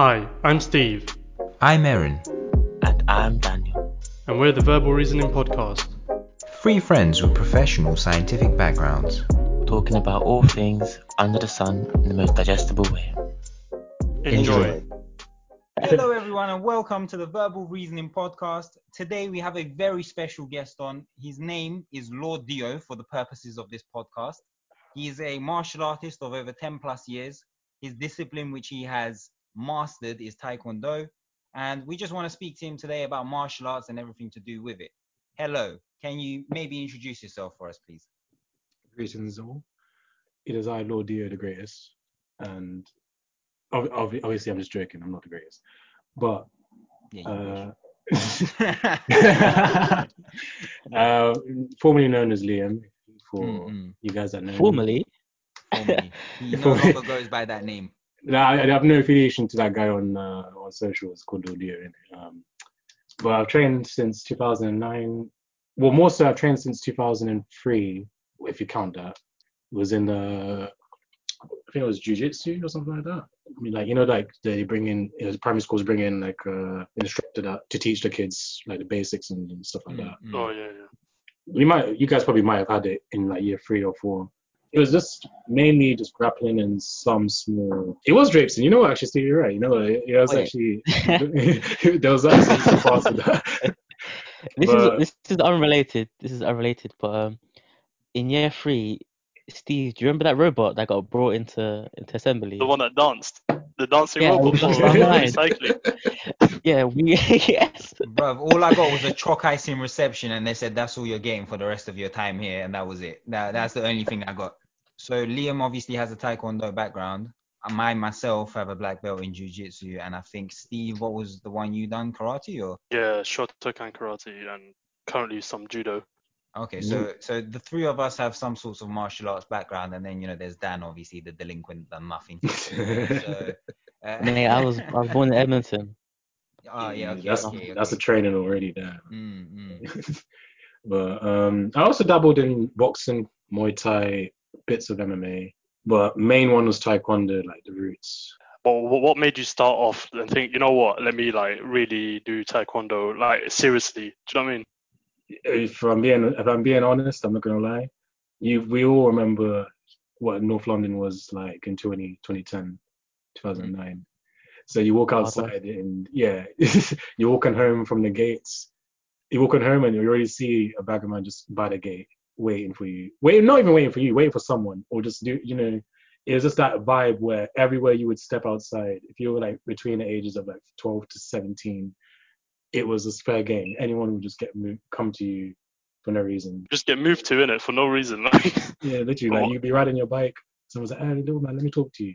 Hi, I'm Steve, I'm Erin. And I'm Daniel. and we're the Verbal Reasoning Podcast. Three friends with professional scientific backgrounds. Talking about all things under the sun in the most digestible way. Enjoy. Hello, everyone, and welcome to the Verbal Reasoning Podcast. Today, we have a very special guest on. His name is Lord Dio for the purposes of this podcast. He is a martial artist of over 10 plus years. His discipline, which he has mastered, is Taekwondo. And we just want to speak to him today about martial arts and everything to do with it. Hello, can you maybe introduce yourself for us, please? Greetings all. It is I, Lord Dio, the greatest. And ob- ob- obviously, I'm just joking. I'm not the greatest. But Yeah, you uh, uh, formerly known as Liam, for Mm, mm. you guys that know. me. Formally, Formerly. He no Formerly. longer goes by that name. No, I, I have no affiliation to that guy on uh, on social. It's called Lord Dio. innit? Um, but I've trained since 2009. Well, more so, I've trained since 2003, if you count that. Was in the I think it was jujitsu or something like that. I mean, like you know, like they bring in you know, the primary schools bring in like uh, instructor that to teach the kids like the basics and, and stuff like Mm, that. mm. Oh yeah, yeah. You might, you guys probably might have had it in like year three or four. It was just mainly just grappling and some small. It was drapes, and you know what? Actually, Steve, you're right. You know, what? it, it was Wait. actually there was actually some parts of that. this But- is this is unrelated. This is unrelated, but um, in year three, Steve, do you remember that robot that got brought into into assembly? The one that danced. The dancing Yeah, robot that's for what I'm like. cycling. Yeah, we yes. Bruv, all I got was a chalk icing reception, and they said that's all you're getting for the rest of your time here, and that was it. That, that's the only thing I got. So Liam obviously has a taekwondo background. I myself have a black belt in jiu-jitsu, and I think Steve, what was the one you done karate or? Yeah, Shotokan karate and currently some judo. Okay, so so the three of us have some sorts of martial arts background, and then you know there's Dan, obviously the delinquent, done nothing. so, uh, Mate, I was I was born in Edmonton. oh yeah, okay, that's okay, that's a training already there. Mm, mm. but um, I also dabbled in boxing, Muay Thai, bits of MMA. But main one was Taekwondo, like the roots. But what made you start off and think, you know what, let me like really do taekwondo like seriously? Do you know what I mean? If I'm being if I'm being honest, I'm not gonna lie. You we all remember what North London was like in 20, 2010, 2009. So you walk Hard one. outside and yeah, you're walking home from the gates. You're walking home and you already see a bag of man just by the gate waiting for you. Wait, not even waiting for you, waiting for someone or just do you know. It was just that vibe where everywhere you would step outside, if you were like between the ages of like 12 to 17, it was a fair game. Anyone would just get moved, come to you for no reason. Just get moved to in it for no reason. Like, Yeah, literally, like you'd be riding your bike, someone's like, "Hey, little man, let me talk to you,"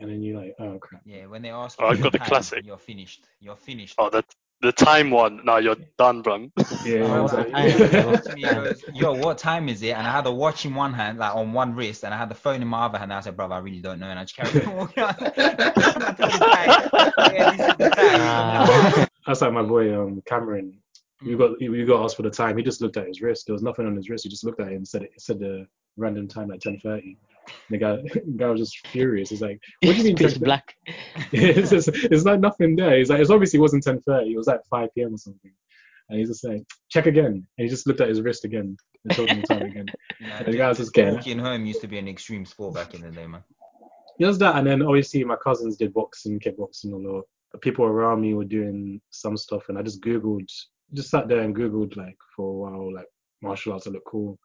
and then you're like, "Oh crap." Yeah, when they ask Oh, you I've got the time, classic. you're finished. You're finished. oh, the the time one. Now you're done, bro. Yeah, what time? He goes to me, goes, Yo, what time is it? And I had a watch in one hand, like on one wrist, and I had the phone in my other hand. And I said, bro, I really don't know. And I just carried on walking. I told the guy, yeah, this is the time. Ah. That's like my boy um Cameron. You got you got asked for the time. He just looked at his wrist. There was nothing on his wrist. He just looked at it and said it. It said the random time like 10:30. The guy, the guy was just furious. He's like, "What do you mean Pitch 10:30?" black. it's, just, it's like nothing there. He's like, "It's obviously wasn't 10:30. It was like 5 p.m. or something." And he's just like, "Check again." And he just looked at his wrist again and told him the time again. You know, And the guy was just getting walking home used to be an extreme sport back in the day, man. Just that, and then obviously my cousins did boxing, kickboxing a lot. People around me were doing some stuff, and I just googled, just sat there and googled like for a while, like martial arts that look cool.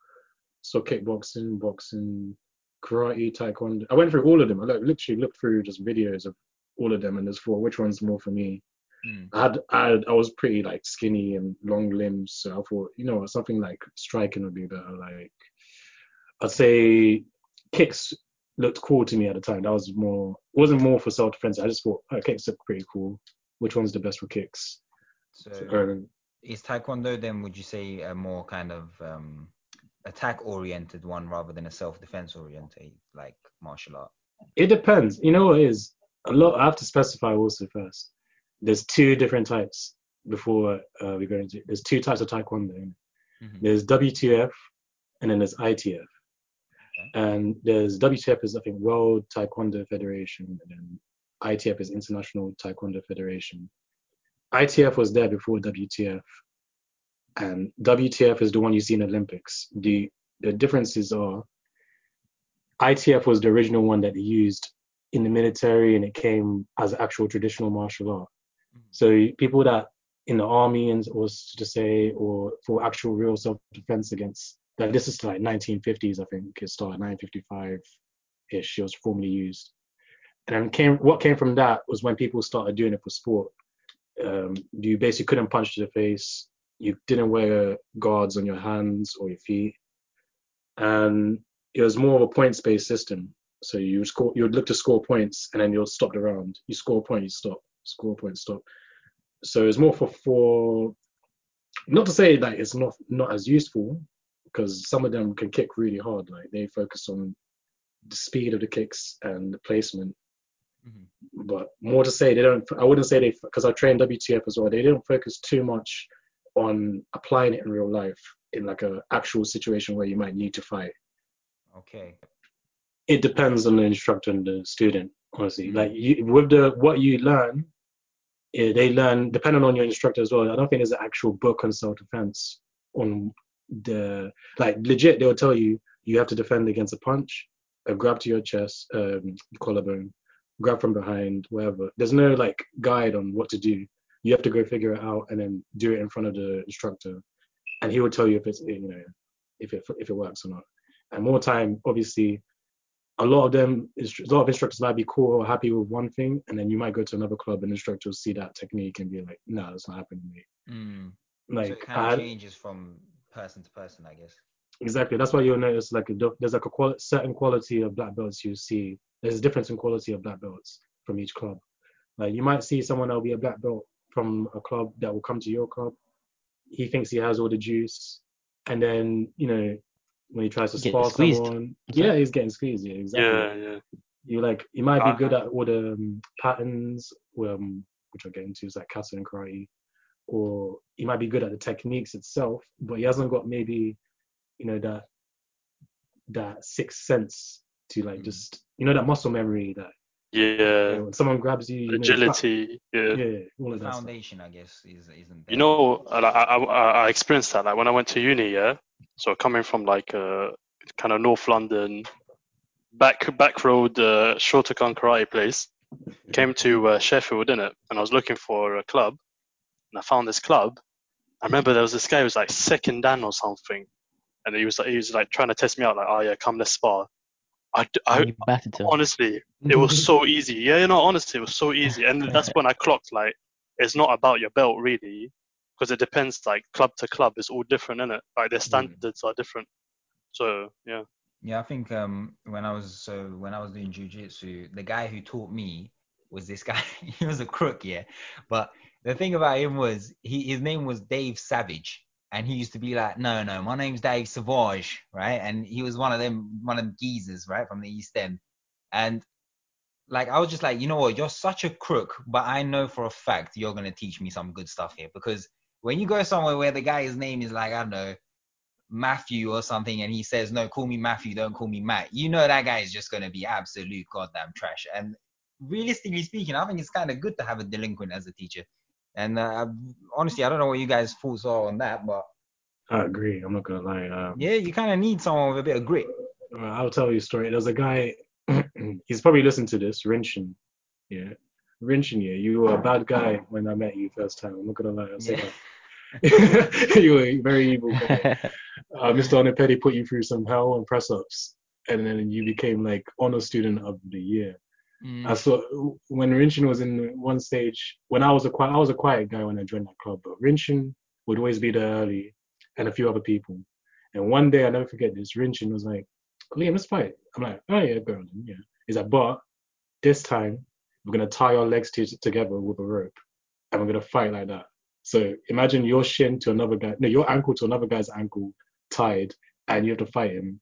So kickboxing, boxing, karate, taekwondo. I went through all of them. I like, literally looked through just videos of all of them, and there's four. Which one's more for me? Mm. I had, I, had, I was pretty like skinny and long limbs, so I thought, you know, something like striking would be better. Like, I'd say kicks looked cool to me at the time. That was more, it wasn't more for self defense. I just thought oh, kicks look pretty cool. Which one's the best for kicks? So Um, is Taekwondo then, would you say, a more kind of um, attack oriented one rather than a self defense oriented like martial art? it depends. You know what it is? A lot. I have to specify also first. There's two different types before uh, we go into. There's two types of taekwondo. Mhm. There's WTF, and then there's ITF. And there's WTF is I think World Taekwondo Federation, and then ITF is International Taekwondo Federation. ITF was there before WTF, and WTF is the one you see in Olympics. The the differences are ITF was the original one that they used in the military, and it came as actual traditional martial art. So people that in the army and was to say, or for actual real self-defense against like this is like 1950s, I think it started 1955 ish It was formally used, and then came what came from that was when people started doing it for sport. Um, you basically couldn't punch to the face. You didn't wear guards on your hands or your feet, and it was more of a points-based system. So you score, you would look to score points, and then you'll stop the round. You score a point, you stop. Score a point, stop. So it's more for for not to say that it's not not as useful because some of them can kick really hard. Like they focus on the speed of the kicks and the placement. Mhm. But more to say, they don't. I wouldn't say they because I trained WTF as well. They don't focus too much on applying it in real life in like a actual situation where you might need to fight. Okay. It depends on the instructor and the student. Honestly, Mm. like you, with the what you learn, eh, they learn depending on your instructor as well. I don't think there's an actual book on self-defense on the like legit. They'll tell you you have to defend against a punch, a grab to your chest, um, collarbone, grab from behind, whatever. There's no like guide on what to do. You have to go figure it out and then do it in front of the instructor, and he will tell you if it's you know if it if it works or not. And more time, obviously, a lot of them, a lot of instructors might be cool or happy with one thing, and then you might go to another club and instructor will see that technique and be like, "No, that's not happening to me." Mm. Like, so it kind I- of changes from person to person, I guess. Exactly. That's why you'll notice like a, there's like a quali- certain quality of black belts you see. There's a difference in quality of black belts from each club. Like you might see someone that'll be a black belt from a club that will come to your club. He thinks he has all the juice, and then you know when he tries to spar squeezed. someone, yeah, he's getting squeezed. Yeah, exactly. Yeah, yeah. You like he might be Ah. good at all the um, patterns, um, which I'll get into, is like kata and karate, or he might be good at the techniques itself, but he hasn't got maybe you know that that sixth sense to like Mm. just you know that muscle memory that you Yeah. know, when someone grabs you, you know, Agility. Yeah. yeah, all of that stuff. foundation, I guess, is isn't there. You know, I, I, I I experienced that like when I went to uni. Yeah. So coming from like uh, kind of North London, back back road, uh, Shotokan karate place, came to uh, Sheffield, innit? And I was looking for a club, and I found this club. I remember there was this guy who was like second dan or something, and he was like he was like trying to test me out, like, oh yeah, come let's spar. I, I And you battered honestly, it was so easy. Yeah, you know, honestly, it was so easy, and that's when I clocked like it's not about your belt really, because it depends like club to club. It's all different, innit? Like their standards are different. So yeah, Yeah, I think um when I was so when I was doing jujitsu, the guy who taught me was this guy. he was a crook, yeah. But the thing about him was he his name was Dave Savage, and he used to be like, no, no, my name's Dave Savage, right? And he was one of them, one of them geezers, right, from the East End, and like I was just like, you know what, you're such a crook, but I know for a fact you're gonna teach me some good stuff here because when you go somewhere where the guy's name is like I don't know Matthew or something, and he says, "No, call me Matthew, don't call me Matt," you know that guy is just gonna be absolute goddamn trash. And realistically speaking, I think it's kind of good to have a delinquent as a teacher. And uh, honestly, I don't know what you guys' thoughts are on that, but I agree. I'm not gonna lie. Um, yeah, you kind of need someone with a bit of grit. I'll tell you a story. There's a guy, he's probably listened to this, Rinshin. Yeah. Rinshin, yeah, you were a bad guy when I met you first time. I'm not gonna lie, I'll say Yeah. that. you were very evil guy. Uh, Mr. Onipedi put you through some hell and press ups, and then you became like honor student of the year. Mm. When Rinshin was in one stage, when I was a quiet, I was a quiet guy when I joined that club, but Rinshin would always be there early and a few other people. And one day, I never forget this, Rinshin was like, Liam, let's fight. I'm like, oh yeah, go on, yeah. He's like, but this time we're gonna tie our legs to, together with a rope, and we're gonna fight like that. So imagine your shin to another guy, no, your ankle to another guy's ankle tied, and you have to fight him.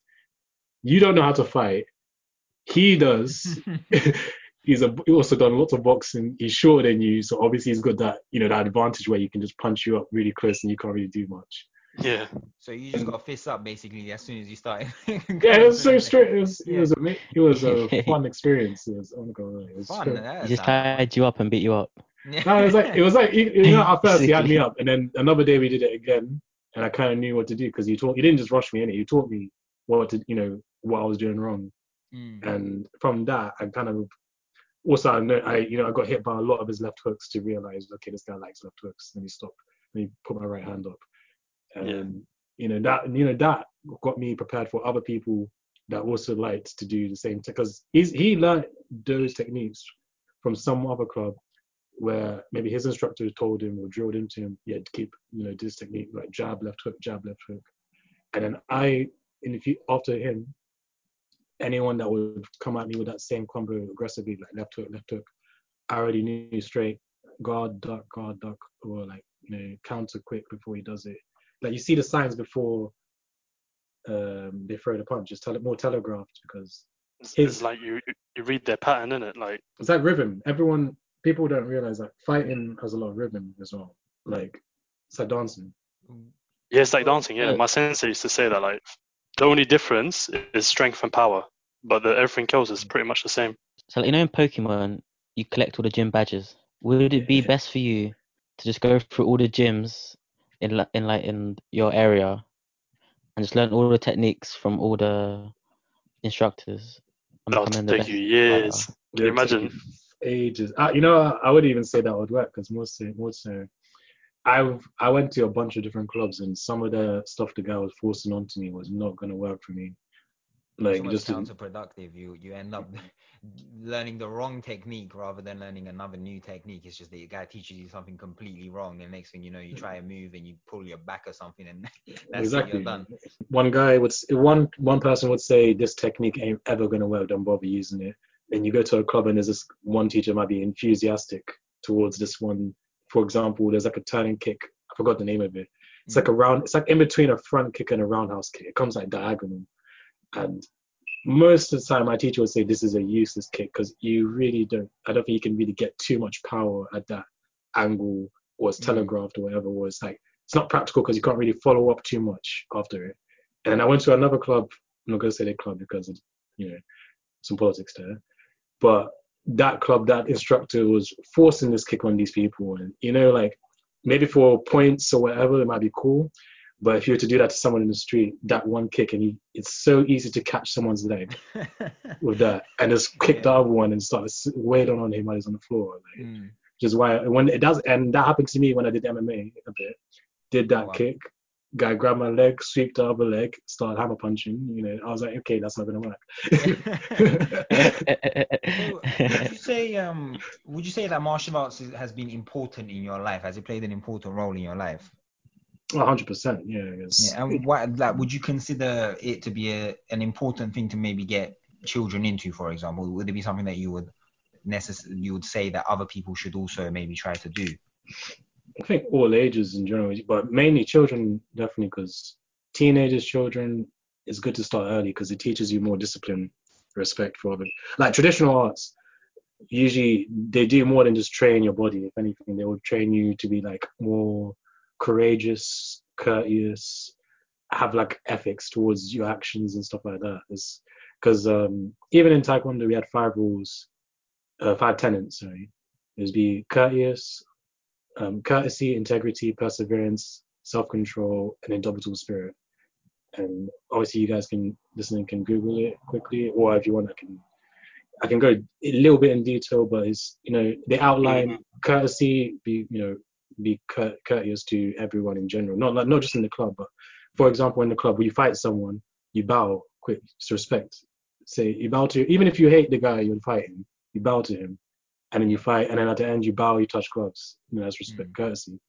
You don't know how to fight. He does. he's a, he also done lots of boxing. He's shorter than you, so obviously he's got that you know that advantage where you can just punch you up really close and you can't really do much. Yeah. So you just got fists up basically as soon as you started. Yeah, it was so straight. It was, it was, a, it was a fun experience. It was, oh my god, it was Fun. He just tied you up and beat you up. No, it was like it was like you you know at first he had me up, and then another day we did it again, and I kind of knew what to do because you taught you didn't just rush me in it. You taught me what to you know what I was doing wrong, Mm. and from that I kind of also I know I you know I got hit by a lot of his left hooks to realize okay this guy likes left hooks. Let me stop. Let me put my right hand up, and Yeah. you know that you know that got me prepared for other people that also liked to do the same because he's he learned those techniques from some other club where maybe his instructor told him or drilled into him, yeah, to keep you know this technique like jab, left hook, jab, left hook, and then I in the few after him, anyone that would come at me with that same combo aggressively, like left hook, left hook, I already knew straight guard, duck, guard, duck, or like you know counter quick before he does it. Like you see the signs before um, they throw the punch. It's tele- more telegraphed because It's, His- it's like you you read their pattern in it. Like it's that rhythm. Everyone, people don't realize that fighting has a lot of rhythm as well. Like it's like dancing. yeah, it's like dancing. Yeah, Yeah. my sensei used to say that. Like the only difference is strength and power, but the, everything else is pretty much the same. So, like, you know, in Pokemon, you collect all the gym badges. Would it be best for you to just go through all the gyms in in like in your area and just learn all the techniques from all the instructors and That'll becoming the take you years. Can you It'll imagine? ages. Uh, you know, I, I would even say that would work because most so, more so, I I went to a bunch of different clubs and some of the stuff the guy was forcing onto me was not gonna work for me. Like just counterproductive. You you end up learning the wrong technique rather than learning another new technique. It's just that the guy teaches you something completely wrong. The next thing you know, you try a move and you pull your back or something, and that's exactly. You're done. One guy would one one person would say this technique ain't ever gonna work. Don't bother using it. And you go to a club and there's this one teacher might be enthusiastic towards this one. For example, there's like a turning kick. I forgot the name of it. It's like a round. It's like in between a front kick and a roundhouse kick. It comes like diagonal, and most of the time my teacher would say this is a useless kick because you really don't. I don't think you can really get too much power at that angle or it's Mm. telegraphed or whatever. Or it's like it's not practical because you can't really follow up too much after it. And I went to another club. I'm not gonna say the club because of, you know some politics there, but that club, that instructor was forcing this kick on these people, and you know, like maybe for points or whatever, it might be cool. But if you were to do that to someone in the street, that one kick, and he, it's so easy to catch someone's leg with that, and just kick the other one and start wailing on him while he's on the floor. Like, Mm. which is why when it does, and that happened to me when I did MMA a bit. Did that Wow. kick, guy grabbed my leg, sweep the other leg, started hammer punching. You know, I was like, okay, that's not gonna work. So, would you say um would you say that martial arts is, has been important in your life? Has it played an important role in your life? Hundred percent, yeah. Yeah, and what like would you consider it to be a, an important thing to maybe get children into, for example? Would it be something that you would necess- you would say that other people should also maybe try to do? I think all ages in general, but mainly children, definitely, because teenagers, children, it's good to start early because it teaches you more discipline, respect for them. Like traditional arts, usually they do more than just train your body. If anything, they will train you to be like more courageous, courteous, have like ethics towards your actions and stuff like that. Because um, even in Taekwondo, we had five rules, uh, five tenets. Sorry, there's be courteous, um, courtesy, integrity, perseverance, self-control, and indomitable spirit. And obviously, you guys can listening can Google it quickly, or if you want, I can I can go a little bit in detail. But it's you know they outline courtesy, be you know be cour- courteous to everyone in general, not like not just in the club, but for example, in the club, when you fight someone, you bow quick, respect. Say you bow to even if you hate the guy you're fighting, you bow to him and then you fight, and then at the end you bow, you touch gloves. You know, that's respect, Mm. courtesy,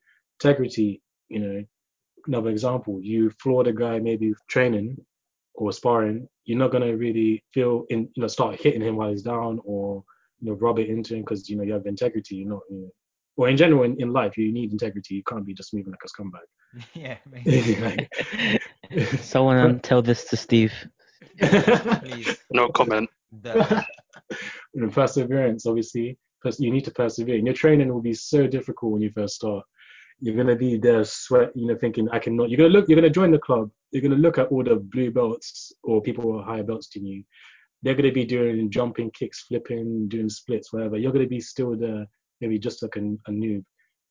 integrity. You know, another example, you floor the guy maybe training or sparring, you're not gonna really feel in, you know, start hitting him while he's down or you know rub it into him because you know you have integrity. You're not, you know, or in general in, in life you need integrity. You can't be just moving like a scumbag. yeah, maybe. Like- Someone um, tell this to Steve. please. No comment. The, you know, perseverance, obviously, pers- you need to persevere. And your training will be so difficult when you first start. you're gonna be there sweat, you know, thinking I cannot. You're gonna look. You're gonna join the club. You're gonna look at all the blue belts or people who are higher belts than you. They're gonna be doing jumping kicks, flipping, doing splits, whatever. You're gonna be still there, maybe just like a, a noob,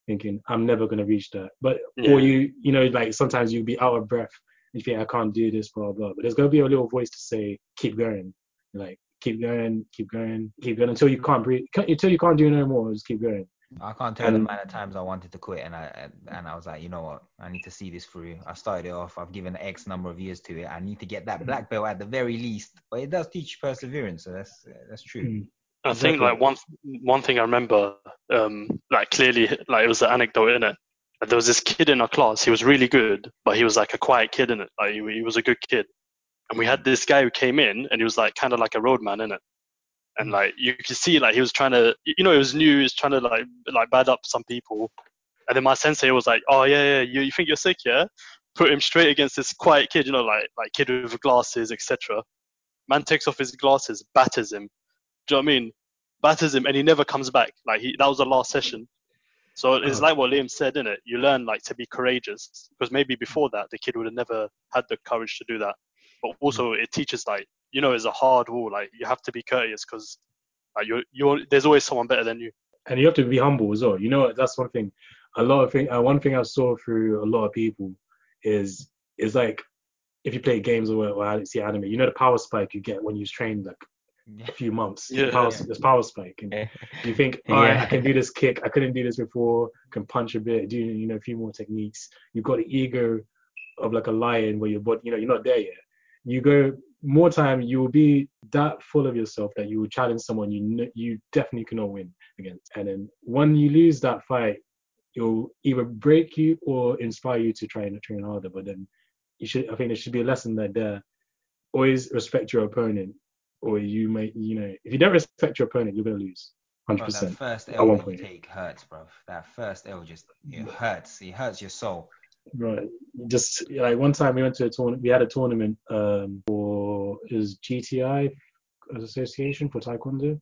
thinking I'm never gonna reach that. But Yeah. or you, you know, like sometimes you'll be out of breath. And you think I can't do this, blah blah. But there's gonna be a little voice to say, keep going, like keep going, keep going, keep going until you can't breathe, until you can't do no more. Just keep going. I can't tell the And- amount of times I wanted to quit, and I and I was like, you know what, I need to see this through. I started it off. I've given X number of years to it. I need to get that black belt at the very least. But it does teach perseverance, so that's that's true. Mm. I think Exactly. like one one thing I remember, um, like clearly, like it was an anecdote in it. There was this kid in our class. He was really good, but he was like a quiet kid in it. Like he, he was a good kid. And we had this guy who came in, and he was like kind of like a roadman in it. And mm. like you could see, like he was trying to, you know, he was new. He was trying to like like bad up some people. And then my sensei was like, "Oh yeah, yeah, you, you think you're sick, yeah? Put him straight against this quiet kid, you know, like like kid with glasses, etc." Man takes off his glasses, batters him. Do you know what I mean? Batters him, and he never comes back. Like he, that was the last session. So it's Oh. like what Liam said, in it. You learn like to be courageous because maybe before that the kid would have never had the courage to do that. But also it teaches like you know it's a hard rule. Like you have to be courteous because like you're you're there's always someone better than you. and you have to be humble as well. You know, that's one thing. A lot of thing. Uh, one thing I saw through a lot of people is is like if you play games or, or see anime, you know the power spike you get when you train like a few months. Yeah. power, Yeah. There's power spike, and Yeah. you think, all right, Yeah. I can do this kick. I couldn't do this before. Can punch a bit, do you know a few more techniques. You've got the ego of like a lion where you're, but you know, you're not there yet. You go more time, you will be that full of yourself that you will challenge someone you kn- you definitely cannot win against. And then when you lose that fight, it'll either break you or inspire you to try and train harder. But then you should, I think there should be a lesson that there. Always respect your opponent, or you may, you know, if you don't respect your opponent, you're gonna lose, hundred Bro, that first L one that you take hurts, bro. That first L just it hurts. It hurts your soul. Right. Just like one time we went to a tournament. We had a tournament um, for is GTI Association for Taekwondo.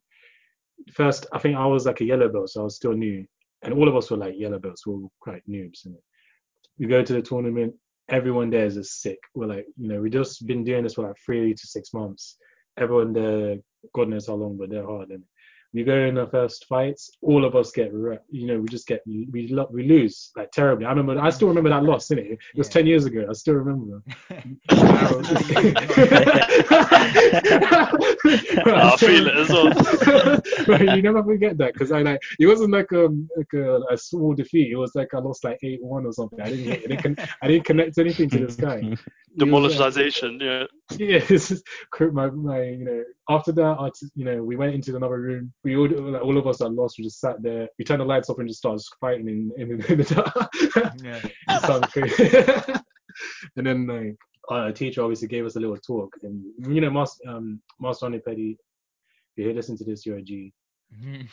First, I think I was like a yellow belt, so I was still new, and all of us were like yellow belts. We were quite noobs. And we go to the tournament. Everyone there is just sick. We're like, you know, we just been doing this for like three to six months. Everyone there, God knows how long, but they're hard. And we go in the first fights. All of us get, you know, we just get, we lo- we lose like terribly. I remember, I still remember that loss, innit? It was Yeah. ten years ago. I still remember. I feel it as well. Right, you never forget that because I like it wasn't like a like a, a small defeat. It was like I lost like eight one or something. I didn't I didn't, con- I didn't connect anything to this guy. He was uh, like- Demoralization, yeah. yeah, this is my my you know. After that, I you know we went into another room. We all like, all of us that lost. We just sat there. We turned the lights off and just started fighting in in, in the dark. yeah. It sounds crazy. and then like our teacher obviously gave us a little talk, and you know, Master um Master Onipedi, if you listen to this, you're a G.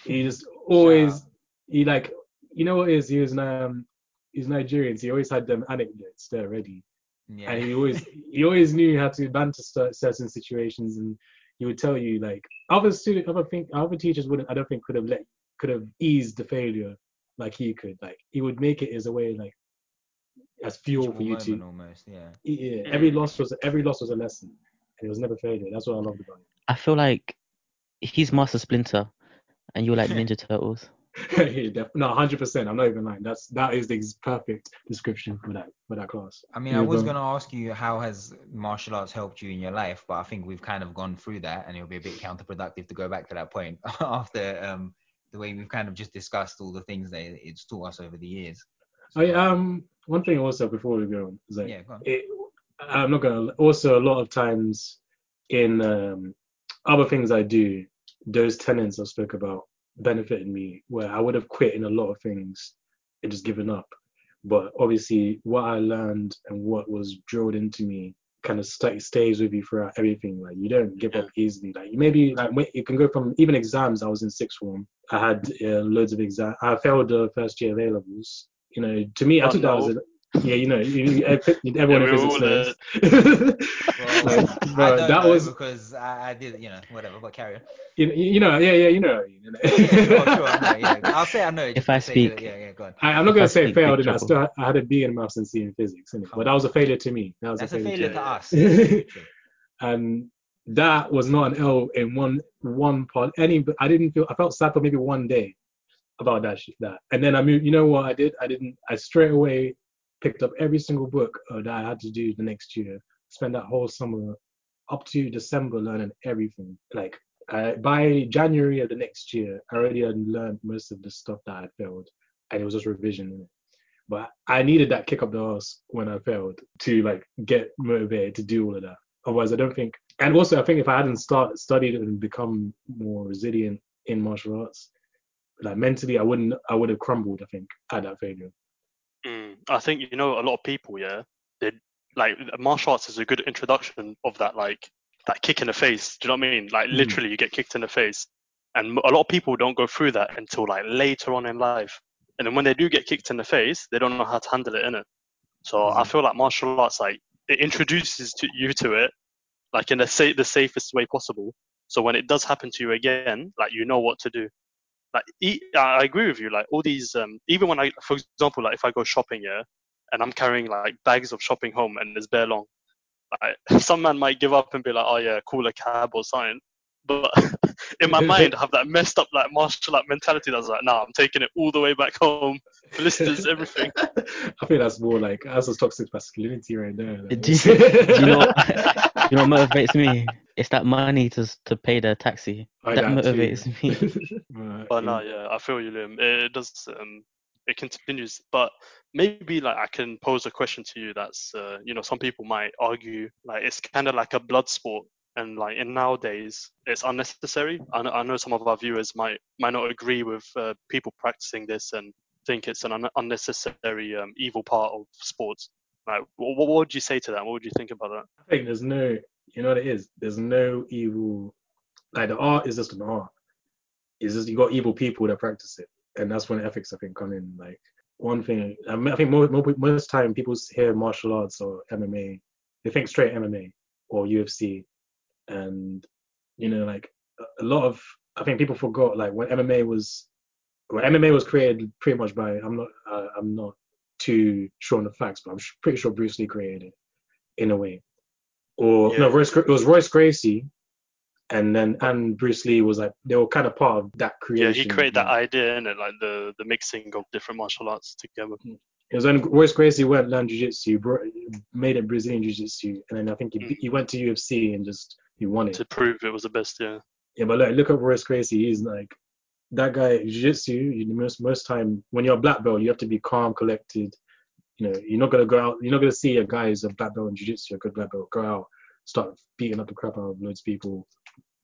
He just always he like you know what is he was um he's Nigerian, so he always had them anecdotes there ready, yeah. and he always he always knew how to banter cer- certain situations, and he would tell you like other student other think other teachers wouldn't I don't think could have let could have eased the failure like he could like he would make it as a way like as fuel for you to almost, yeah. yeah, every loss was every loss was a lesson, and it was never failure. That's what I loved about it. I feel like he's Master Splinter, and you're like Ninja Turtles. yeah, def- no, hundred percent. I'm not even lying. That's that is the ex- perfect description for that for that class. I mean, I was gonna ask you how has martial arts helped you in your life, but I think we've kind of gone through that, and it'll be a bit counterproductive to go back to that point after um, the way we've kind of just discussed all the things that it's taught us over the years. Oh, yeah, um, one thing also before we go on is like yeah, go on. it, I'm not gonna. Also, a lot of times in um, other things I do, those tenets I spoke about benefited me. Where I would have quit in a lot of things and just given up, but obviously what I learned and what was drilled into me kind of st- stays with you throughout everything. Like you don't give up easily. Like you maybe like you can go from even exams. I was in sixth form. I had uh, loads of exams. I failed the first year of A levels. You know, to me, I Oh, took that as a Yeah, you know, you, you, everyone Yeah, in we physics knows. Well, Like, I bro, don't that know was because I, I did, you know, whatever. But carry on. you, you know, yeah, yeah, you know. I mean, you know. Yeah, sure, sure. I know, yeah. I'll say I know. If I the sake of it. speak- yeah, yeah, go on. I, I'm not If gonna I say failed, and I trouble. still I had a B in maths and C in physics, innit? but that was a failure to me. That was That's a a failure, failure to us. and that was not an L in one one part. Any, I didn't feel. I felt sad for maybe one day about that shit. That, and then I moved. You know what I did? I didn't. I straight away picked up every single book uh, that I had to do the next year. Spent that whole summer up to December learning everything. Like by January of the next year, I already had learned most of the stuff that I failed, and it was just revision. But I needed that kick up the ass when I failed to like get motivated to do all of that. Otherwise, I don't think. And also, I think if I hadn't start studied and become more resilient in martial arts, like mentally, I wouldn't. I would have crumbled. I think at that failure. Mm, I think you know a lot of people, yeah. They like martial arts is a good introduction of that, like that kick in the face. Do you know what I mean? Like Mhm. literally, you get kicked in the face, and a lot of people don't go through that until like later on in life. And then when they do get kicked in the face, they don't know how to handle it in it. So I Mhm. feel like martial arts, like it introduces to you to it, like in the sa- the safest way possible. So when it does happen to you again, like you know what to do like e- I I agree with you. Like all these, um, even when I, for example, like if I go shopping, yeah, and I'm carrying like bags of shopping home and it's bare long, like some man might give up and be like, oh yeah, call a cab or something. But in my mind, I have that messed up like martial art mentality that's like, nah, I'm taking it all the way back home, blisters, everything. I think that's more like that's a toxic masculinity right there. like. Do you, do you know what, do you know what motivates me? It's that money to to pay the taxi. I that doubt too. motivates me. Right, But no, yeah. yeah, I feel you, Liam. It, it does. Um, it continues, but maybe like I can pose a question to you. That's uh, you know, some people might argue like it's kind of like a blood sport, and like in nowadays it's unnecessary. I know, I know some of our viewers might might not agree with uh, people practicing this and think it's an un- unnecessary um, evil part of sports. Like, what, what would you say to that? What would you think about that? I think there's no, you know what it is? There's no evil. Like the art is just an art. It's just you got evil people that practice it, and that's when ethics I think come in. Like one thing, I, think most, most time people hear martial arts or MMA, they think straight MMA or UFC, and you know like a- lot of I think people forgot like when MMA was, well MMA was created pretty much by I'm not uh, I'm not too sure on the facts, but I'm pretty sure Bruce Lee created it in a way. Or no, Yeah. Royce, it was Royce Gracie, and then and Bruce Lee was like they were kind of part of that creation. Yeah, he created that idea and like the the mixing of different martial arts together. It was when Royce Gracie went learn jiu-jitsu, made it Brazilian jiu-jitsu, and then I think he, Mm. he went to UFC and just he won it. to prove it was the best. Yeah. Yeah, but look, look at Royce Gracie. He's like that guy. Jiu-jitsu. You, most most time when you're a black belt, you have to be calm, collected. You know, you're not gonna go out. You're not gonna see a guy who's a black belt in jiu-jitsu, a good black belt, go out, start beating up the crap out of loads of people,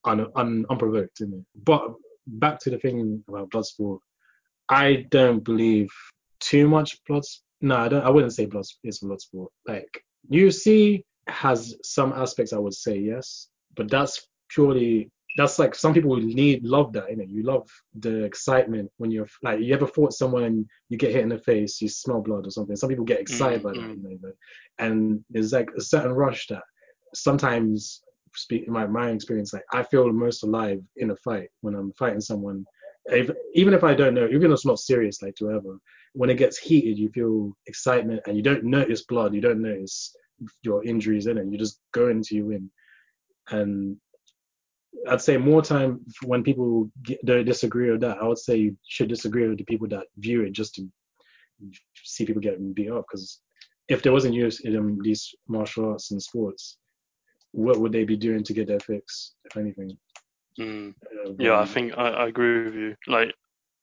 un, un, unprovoked. But back to the thing about blood sport. I don't believe too much blood. No, I don't. I wouldn't say blood. is It's blood sport. Like UFC has some aspects. I would say yes, but that's purely. That's like some people need love that. You know, you love the excitement when you're like you ever fought someone and you get hit in the face, you smell blood or something. Some people get excited by that. mm. You know, and there's like a certain rush that sometimes. Speak in my my experience, like I feel most alive in a fight when I'm fighting someone if, even if I don't know, even if it's not serious, like whatever, when it gets heated, you feel excitement and you don't notice blood, you don't notice your injuries in it, you just go into you win. And I'd say more time when people get, disagree with that, I would say you should disagree with the people that view it just to see people getting beat up. Because if there wasn't use in these martial arts and sports, what would they be doing to get their fix, if anything? Mm. Uh, Yeah, I think I, I agree with you. Like,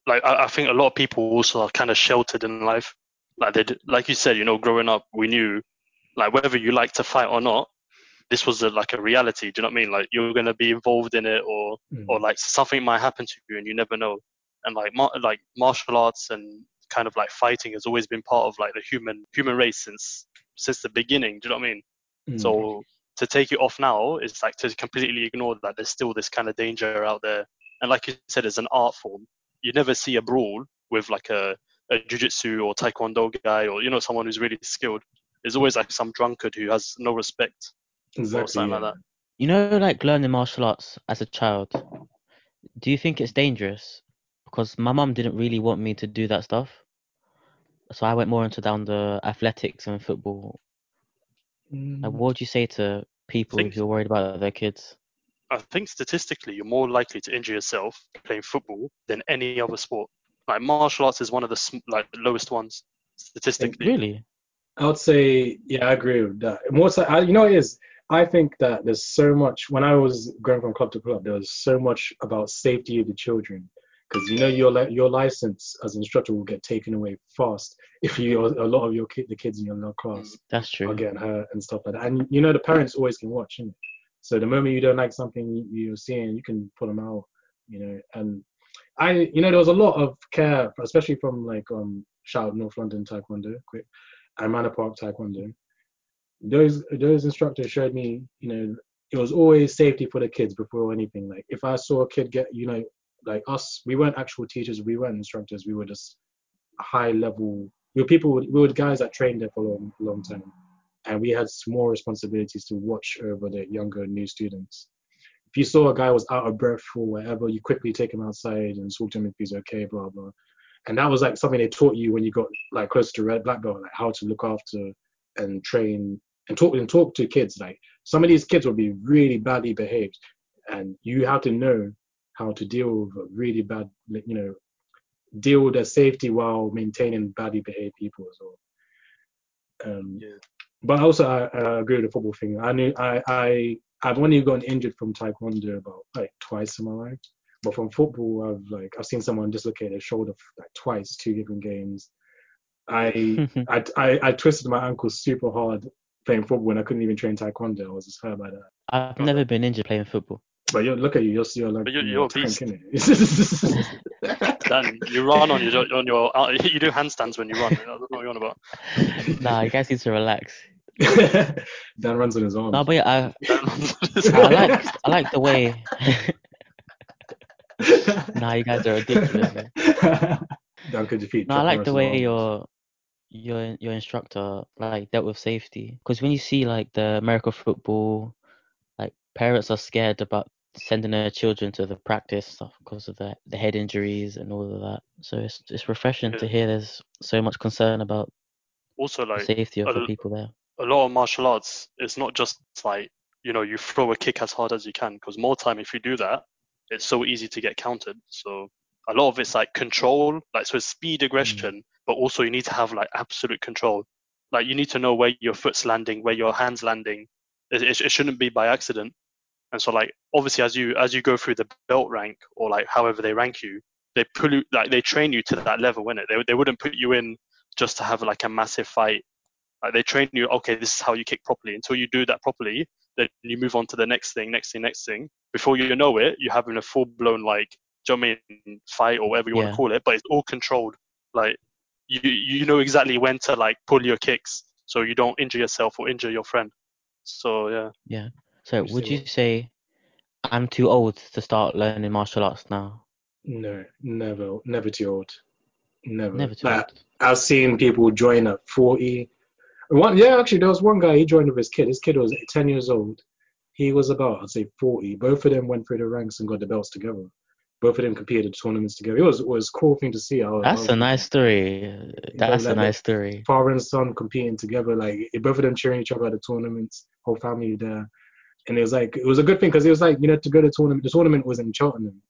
like I, I think a lot of people also are kind of sheltered in life. Like they, like you said, you know, growing up, we knew, like whether you like to fight or not, this was a, like a reality. Do you know what I mean? Like you're gonna be involved in it, or mm, or like something might happen to you and you never know. And like mar- like martial arts and kind of like fighting has always been part of like the human human race since since the beginning. Do you know what I mean? mm. So to take it off now is like to completely ignore that there's still this kind of danger out there. And like you said, it's an art form. You never see a brawl with like a a jiu-jitsu or taekwondo guy or you know someone who's really skilled. There's always like some drunkard who has no respect Exactly. something like that. You know, like learning martial arts as a child. Do you think it's dangerous? Because my mum didn't really want me to do that stuff, so I went more into down the athletics and football. Like, Mm, what would you say to people Think- who are worried about their kids? I think statistically you're more likely to injure yourself playing football than any other sport. Like martial arts is one of the sm- like lowest ones statistically. Really? I would say, yeah, I agree with that. More so, I, you know, what it is. I think that there's so much. When I was going from club to club, there was so much about safety of the children, because you know your li- your license as an instructor will get taken away fast if you a lot of your the kids in your class That's true. are getting hurt and stuff like that. And you know the parents always can watch, innit? So the moment you don't like something you- you're seeing, you can pull them out, you know. And I, you know, there was a lot of care, especially from like um shout North London Taekwondo, quick, and Manor Park Taekwondo. Those those instructors showed me, you know, it was always safety for the kids before anything. Like if I saw a kid get, you know, like us, we weren't actual teachers, we weren't instructors, we were just high level. We were people, we were guys that trained there for a long, long time, and we had more responsibilities to watch over the younger new students. If you saw a guy was out of breath or whatever, you quickly take him outside and talk to him if he's okay, blah blah. And that was like something they taught you when you got like close to red black belt, like how to look after and train and talk and talk to kids. Like some of these kids will be really badly behaved, and you have to know how to deal with a really bad, you know, deal with their safety while maintaining badly behaved people as well. Um, Yeah. But also, I, I agree with the football thing. I knew I I I've only gotten injured from taekwondo about like twice in my life. But from football, I've like I've seen someone dislocate their shoulder like twice, two different games. I I, I I twisted my ankle super hard playing football, and I couldn't even train taekwondo. I was just hurt by that. I've never been injured playing football. But you look at you, you're you're like But you're- you you're know, a tank, Dan, you run on your on your uh, you do handstands when you run. I what you're on about. nah, you guys need to relax. Dan runs on his arms. No, but yeah, I, I like I like the way. nah, you guys are ridiculous. Man. Dan could defeat. No, I like the way arms. your your your instructor like dealt with safety. Because when you see like the American football, like parents are scared about sending their children to the practice stuff because of the the head injuries and all of that. So it's it's refreshing to hear there's so much concern about also like safety of a the people there. a lot of martial arts it's not just like you know you throw a kick as hard as you can because more time if you do that it's so easy to get countered so a lot of it's like control like so it's speed mm. aggression but also you need to have like absolute control like you need to know where your foot's landing where your hands landing it, it, it shouldn't be by accident and so like obviously as you as you go through the belt rank or like however they rank you they pull you like they train you to that level in it they, they wouldn't put you in just to have like a massive fight like they train you, okay, this is how you kick properly. Until you do that properly, then you move on to the next thing, next thing, next thing. Before you know it, you're having a full blown like, do you know I mean, fight or whatever you want to call it, but it's all controlled. Like you you know exactly when to like pull your kicks so you don't injure yourself or injure your friend. So yeah. Yeah. So You would you what? say I'm too old to start learning martial arts now? No, never, never too old. Never. Never too Like, old. I've seen people join at 40. One, yeah, actually, there was one guy, he joined with his kid. His kid was 10 years old. He was about, I'd say, 40. Both of them went through the ranks and got the belts together. Both of them competed at tournaments together. It was it was a cool thing to see. I was, That's was a nice story. That's a like nice story. Father and son competing together, like both of them cheering each other at the tournaments, whole family there. And it was like, it was a good thing because it was like, you know, to go to the tournament, the tournament was in Cheltenham.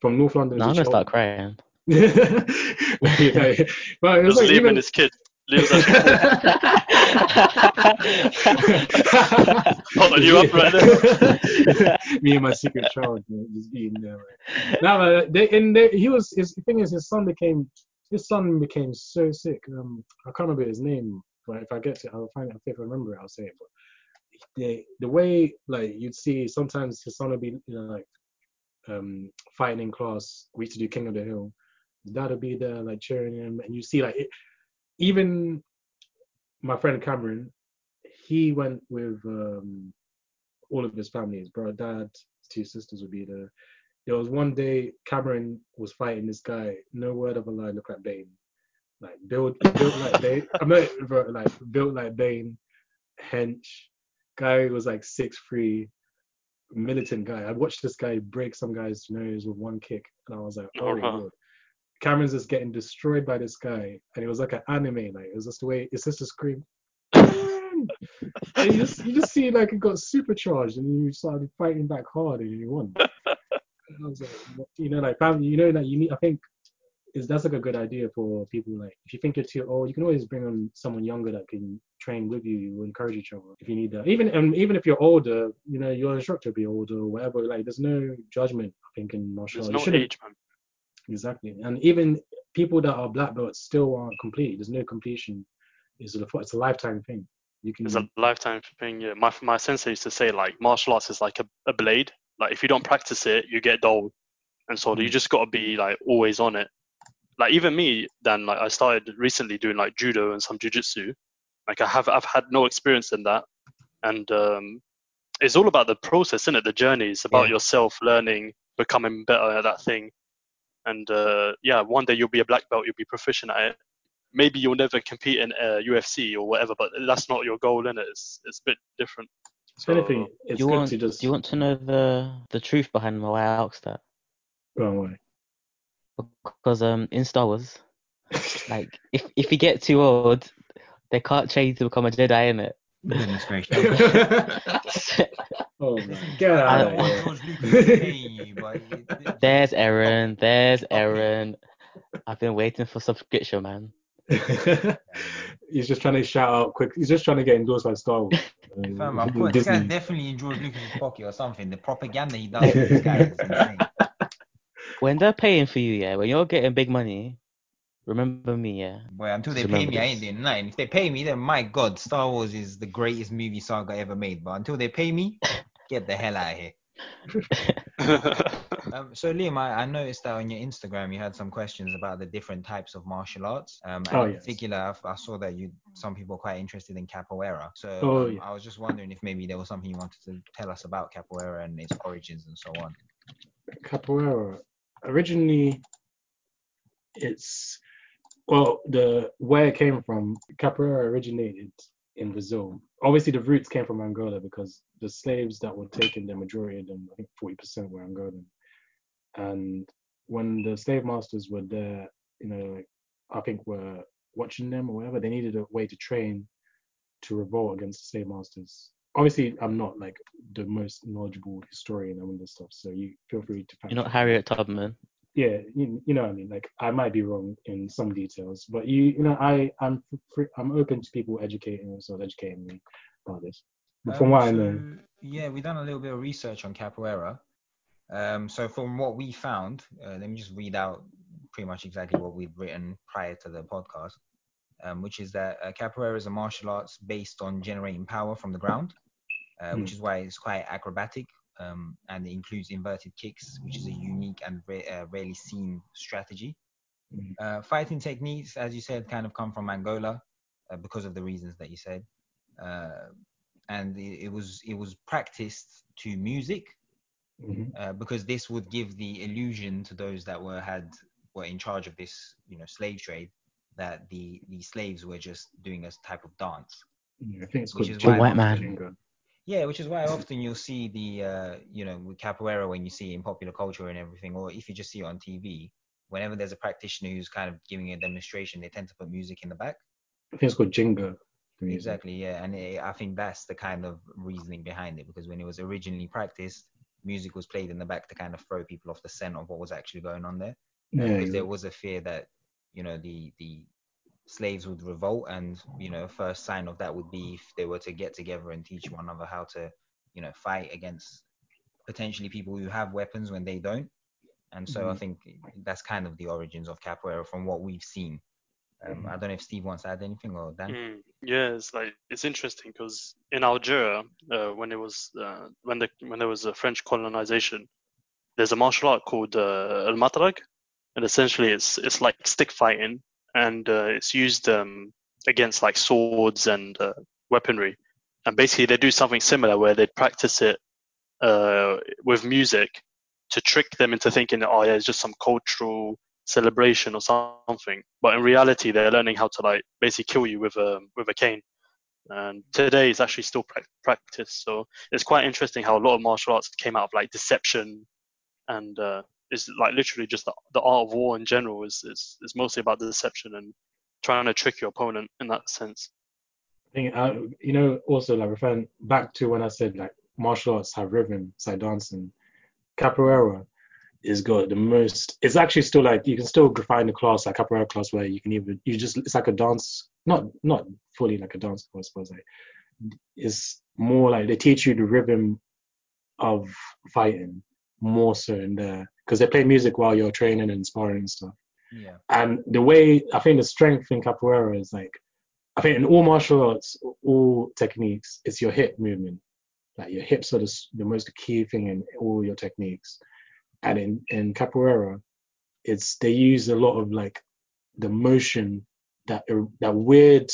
From North London No, I'm to gonna start Cheltenham. crying. yeah, but it It was was like Liam even, and his kid. Liam's actually Pulling you up right there. Me and my secret child man, just being there. Right? No, but they, and they, he was. His the thing is, his son became. His son became so sick. Um, I can't remember his name, but if I get it, I'll find it. If I remember it, I'll say it. But the the way like you'd see sometimes his son would be you know like um fighting in class. We used to do King of the Hill. His dad would be there like cheering him, and you see like it, even my friend Cameron, he went with um, all of his family. His brother, dad, his two sisters would be there. There was one day Cameron was fighting this guy. No word of a lie, looked like Bane. like built built like Bane. I'm not like built like Bane, hench. Guy was like six three, militant guy. I watched this guy break some guy's nose with one kick, and I was like, oh Uh-huh. Cameron's just getting destroyed by this guy, and it was like an anime. Like it was just the way his sister screamed. and you just you just see like it got supercharged, and you started fighting back hard, and you won. And I was like, you know, like you know, like you need. I think is that's like a good idea for people. Like if you think you're too old, you can always bring on someone younger that can train with you. You encourage each other if you need that. Even and even if you're older, you know, your instructor will be older or whatever. Like there's no judgment. I think in martial arts. There's no age, man. Exactly. And even people that are black belts still aren't complete. There's no completion. It's a it's a lifetime thing. You can It's a lifetime thing. Yeah. My my sensei used to say like martial arts is like a, a blade. Like if you don't practice it, you get dull, and so you Mm. just gotta be like always on it. Like even me, then like I started recently doing like judo and some jujitsu. Like I have I've had no experience in that, and um, it's all about the process, isn't it? The journey. It's about Yeah. yourself learning, becoming better at that thing, and uh, yeah, one day you'll be a black belt, you'll be proficient at it. Maybe you'll never compete in uh, UFC or whatever, but that's not your goal, and it. It's it's a bit different. if anything, it's do you good want to just do you want to know the the truth behind why I asked that? go away. Because um in Star Wars, like if if you get too old, they can't change to become a Jedi in it. Goodness gracious. oh man, get I out don't of want here. George Lucas to pay you, but it- it- There's Aaron. There's Aaron. I've been waiting for subscription, man. He's just trying to shout out quick. He's just trying to get endorsed by Star Wars. Fam, I Uh, put this guy's Disney. definitely in George Lucas's pocket or something. The propaganda he does with this guy is insane. When they're paying for you, yeah, when you're getting big money, remember me, yeah. Boy, until they Just pay remember me, I ain't doing nothing. If they pay me, then my God, Star Wars is the greatest movie saga ever made. But until they pay me, get the hell out of here. Um, so Liam, I, I noticed that on your Instagram you had some questions about the different types of martial arts. Um, and Oh, in particular, I, I saw that you some people are quite interested in capoeira. So Oh, um, yeah. I was just wondering if maybe there was something you wanted to tell us about capoeira and its origins and so on. capoeira originally it's well the where it came from capoeira originated in brazil obviously the roots came from angola because the slaves that were taken the majority of them i think 40% were angolan and when the slave masters were there you know like, i think were watching them or whatever they needed a way to train to revolt against the slave masters obviously i'm not like the most knowledgeable historian on this stuff so you feel free to You're not. Harriet Tubman. Yeah you, you know what i mean like i might be wrong in some details but you you know i i'm i'm open to people educating themselves educating me about this but from Um, what i know yeah, we've done a little bit of research on capoeira. Um, so from what we found, uh, let me just read out pretty much exactly what we'd written prior to the podcast, um, which is that uh, capoeira is a martial arts based on generating power from the ground, uh, which is why it's quite acrobatic. Um, and it includes inverted kicks, which is a unique and ra- uh, rarely seen strategy. Mhm. Uh, fighting techniques, as you said, kind of come from Angola uh, because of the reasons that you said. Uh, and it, it was it was practiced to music Mhm. uh, because this would give the illusion to those that were had were in charge of this you know slave trade that the the slaves were just doing a type of dance Yeah, i think it's Which called is why White man. Yeah which is why often you'll see the uh, you know with capoeira when you see it in popular culture and everything or if you just see it on tv whenever there's a practitioner who's kind of giving a demonstration they tend to put music in the back. I think it's called jingo. Exactly, yeah, and it, I think that's the kind of reasoning behind it because when it was originally practiced, music was played in the back to kind of throw people off the scent of what was actually going on there, yeah, because you- there was a fear that you know the the slaves would revolt, and you know first sign of that would be if they were to get together and teach one another how to you know fight against potentially people who have weapons when they don't, and so I Mhm. think that's kind of the origins of capoeira from what we've seen. Um, Mhm. I don't know if Steve wants to add anything or Dan. Mm, yeah, it's like it's interesting because in Algeria, uh, when it was uh, when the when there was a French colonization, there's a martial art called uh, al matraq, and essentially it's it's like stick fighting, and uh, it's used um, against like swords and uh, weaponry, and basically they do something similar where they practice it uh, with music to trick them into thinking, that oh yeah, it's just some cultural celebration or something. But in reality, they're learning how to like basically kill you with a with a cane. And today is actually still pra- practice. So it's quite interesting how a lot of martial arts came out of like deception, and uh, it's like literally just the, the art of war in general is, is is mostly about deception and trying to trick your opponent in that sense. I think, uh, you know, also like referring back to when I said like martial arts have rhythm, side dancing. Capoeira is got the most. It's actually still like you can still find a class like capoeira class where you can even you just it's like a dance, not not fully like a dance class, but like it's more like they teach you the rhythm of fighting more so in there because they play music while you're training and sparring and stuff. Yeah. And the way I think the strength in capoeira is like, I think in all martial arts, all techniques, it's your hip movement. Like your hips are the, the most key thing in all your techniques. And in, in capoeira, it's they use a lot of like the motion that uh, that weird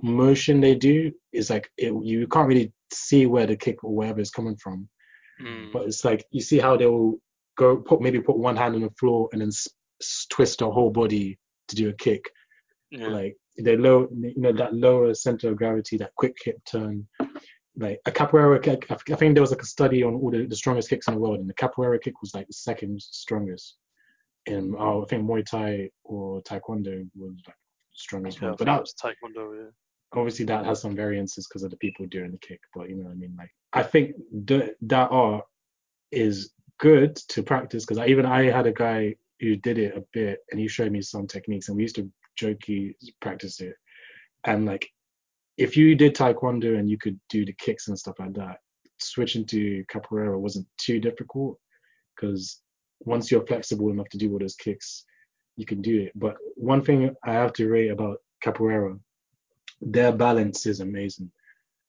motion they do is like it, you can't really see where the kick or wherever it's coming from Mm. but it's like you see how they will go put maybe put one hand on the floor and then s- s- twist their whole body to do a kick Yeah. like they low you know that lower center of gravity that quick hip turn like a capoeira kick I I think there was like a study on all the, the strongest kicks in the world and the capoeira kick was like the second strongest and oh, I think Muay Thai or Taekwondo was like strongest yeah, one but that was Taekwondo. Yeah. Obviously that has some variances because of the people doing the kick but you know what i mean? Like i think the, that art is good to practice because even i had a guy who did it a bit and he showed me some techniques and we used to jokey practice it. And like if you did taekwondo and you could do the kicks and stuff like that switching to capoeira wasn't too difficult because once you're flexible enough to do all those kicks you can do it. But one thing i have to rate about capoeira their balance is amazing.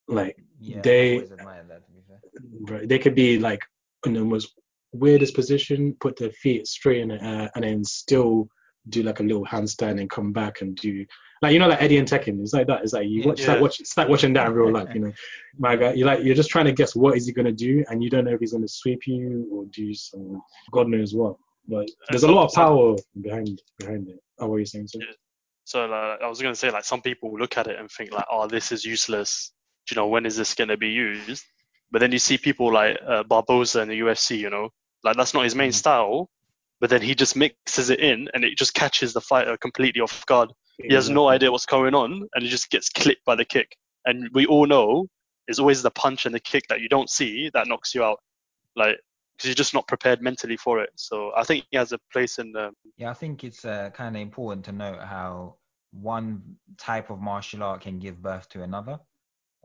Like Yeah. They- I've always admired that. To be fair. right, they could be like in the most weirdest position, put their feet straight in the air, and then still do like a little handstand and come back and do like you know like Eddy and Tekken. It's like that. It's like you watch, it's like watch, it's like watching that in real life. You know, my guy, you're like you're just trying to guess what is he gonna do, and you don't know if he's gonna sweep you or do some God knows what. But there's a lot of power behind behind it. Oh, what are you saying? Sir? So like, I was gonna say like some people look at it and think like, oh, this is useless. Do you know when is this gonna be used? But then you see people like uh, Barboza in the UFC, you know, like that's not his main Mhm. style. But then he just mixes it in, and it just catches the fighter completely off guard. He has no idea what's going on, and he just gets clipped by the kick. And we all know it's always the punch and the kick that you don't see that knocks you out, like because you're just not prepared mentally for it. So I think he has a place in the Yeah, I think it's uh, kind of important to note how one type of martial art can give birth to another.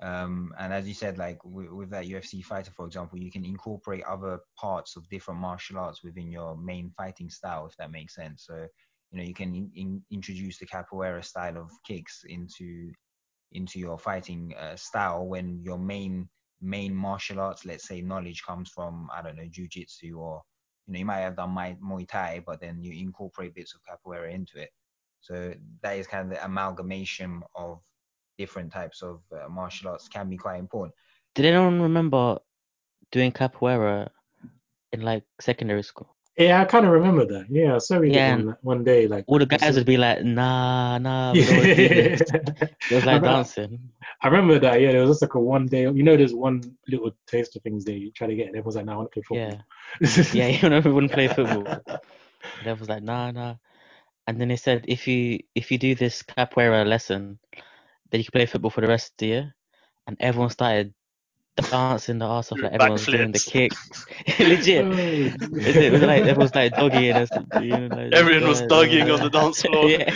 Um, and as you said, like with, with that UFC fighter, for example, you can incorporate other parts of different martial arts within your main fighting style, if that makes sense. So, you know, you can in, in, introduce the capoeira style of kicks into into your fighting uh, style when your main main martial arts, let's say, knowledge comes from I don't know, jujitsu or you know, you might have done Muay Muay Thai, but then you incorporate bits of capoeira into it. So that is kind of the amalgamation of different types of uh, martial arts can be quite important. Did anyone remember doing capoeira in like secondary school? Yeah, I kind of remember that. Yeah, so we Yeah, did one, one day. Like All the I saw- guys would be like, nah, nah, we don't want to do this. It was I like remember- dancing. I remember that. Yeah, there was just like a one day. You know, there's one little taste of things that you try to get, and everyone's like, "Now I want to play football." Yeah, yeah, you know, we wouldn't play football. And everyone's like, nah, nah. And then they said, if you if you do this capoeira lesson, then you can play football for the rest of the year. And everyone started dancing the arse off, like everyone was doing the kicks. Legit. Is it, was like everyone was like doggy and us, you know, like, Everyone was yeah, dogging on the dance floor. yeah.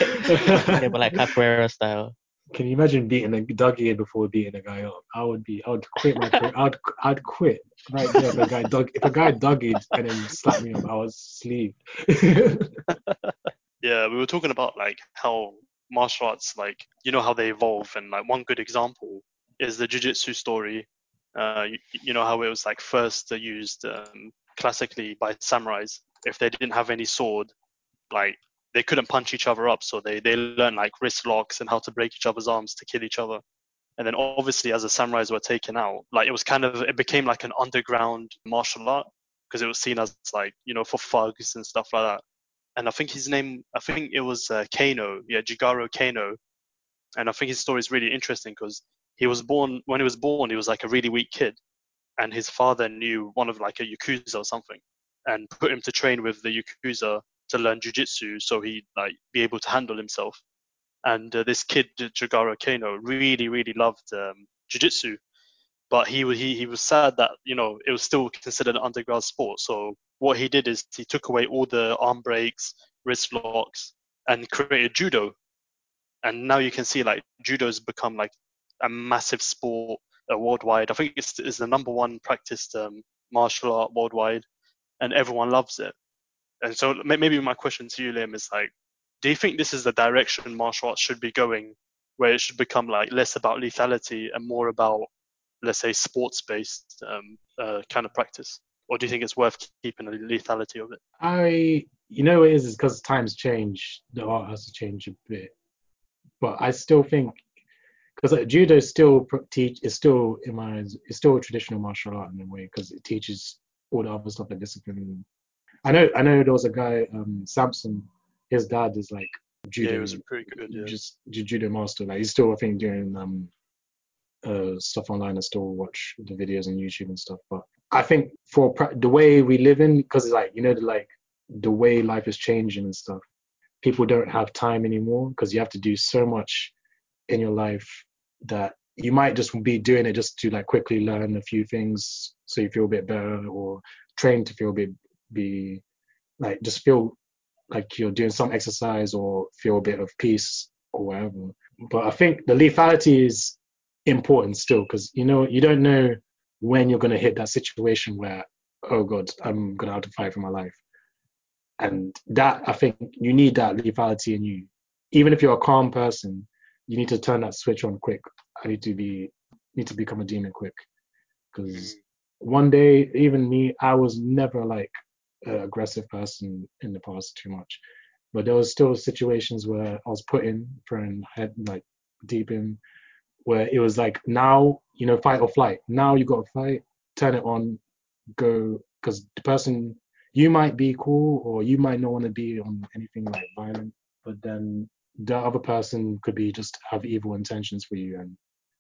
yeah, but like capoeira style. Can you imagine beating a Dougie in before beating a guy up? I would be. I would quit my career. I'd. I'd quit right there if a guy dug. If a guy duggied and then slapped me up, I was sleep. Yeah, we were talking about like how martial arts, like you know how they evolve, and like one good example is the jujitsu story. Uh, you, you know how it was like first used um, classically by samurais. If they didn't have any sword, like they couldn't punch each other up, so they they learned like wrist locks and how to break each other's arms to kill each other. And then obviously as the samurais were taken out, like it was kind of it became like an underground martial art because it was seen as like you know for thugs and stuff like that and I think his name, I think it was uh, Kano, yeah, Jigoro Kano, and I think his story is really interesting because he was born when he was born, he was like a really weak kid, and his father knew one of like a yakuza or something, and put him to train with the yakuza to learn jujitsu so he'd like be able to handle himself. And uh, this kid Jigoro Kano really really loved um, jujitsu, but he he he was sad that you know it was still considered an underground sport. So what he did is he took away all the arm breaks, wrist locks, and created judo. And now you can see like judo's become like a massive sport uh, worldwide. I think it's, it's the number one practiced um, martial art worldwide, and everyone loves it. And so maybe my question to you, Liam, is like, do you think this is the direction martial arts should be going, where it should become like less about lethality and more about, let's say, sports-based um, uh, kind of practice? Or do you think it's worth keeping the lethality of it? I, you know, it is is because times change. The art has to change a bit, but I still think because like, judo still teach is still in my eyes, it's still a traditional martial art in a way because it teaches all the other stuff like discipline. I know I know there was a guy um Samson, his dad is like judo. Yeah, he was a pretty good yeah. just judo master. Like he's still I think doing um uh stuff online. I still watch the videos on YouTube and stuff, but I think for the way we live in, because it's like you know, the, like the way life is changing and stuff, people don't have time anymore because you have to do so much in your life that you might just be doing it just to like quickly learn a few things so you feel a bit better or train to feel a bit be like just feel like you're doing some exercise or feel a bit of peace or whatever. But I think the lethality is important still because you know you don't know when you're going to hit that situation where, oh God, I'm going to have to fight for my life. And that, I think you need that lethality in you. Even if you're a calm person, you need to turn that switch on quick. I need to be, need to become a demon quick. Because one day, even me, I was never like an aggressive person in the past too much. But there was still situations where I was put in, throwing head like deep in, where it was like now you know fight or flight. Now you got to fight turn it on go because the person you might be cool or you might not want to be on anything like violent but then the other person could be just have evil intentions for you. And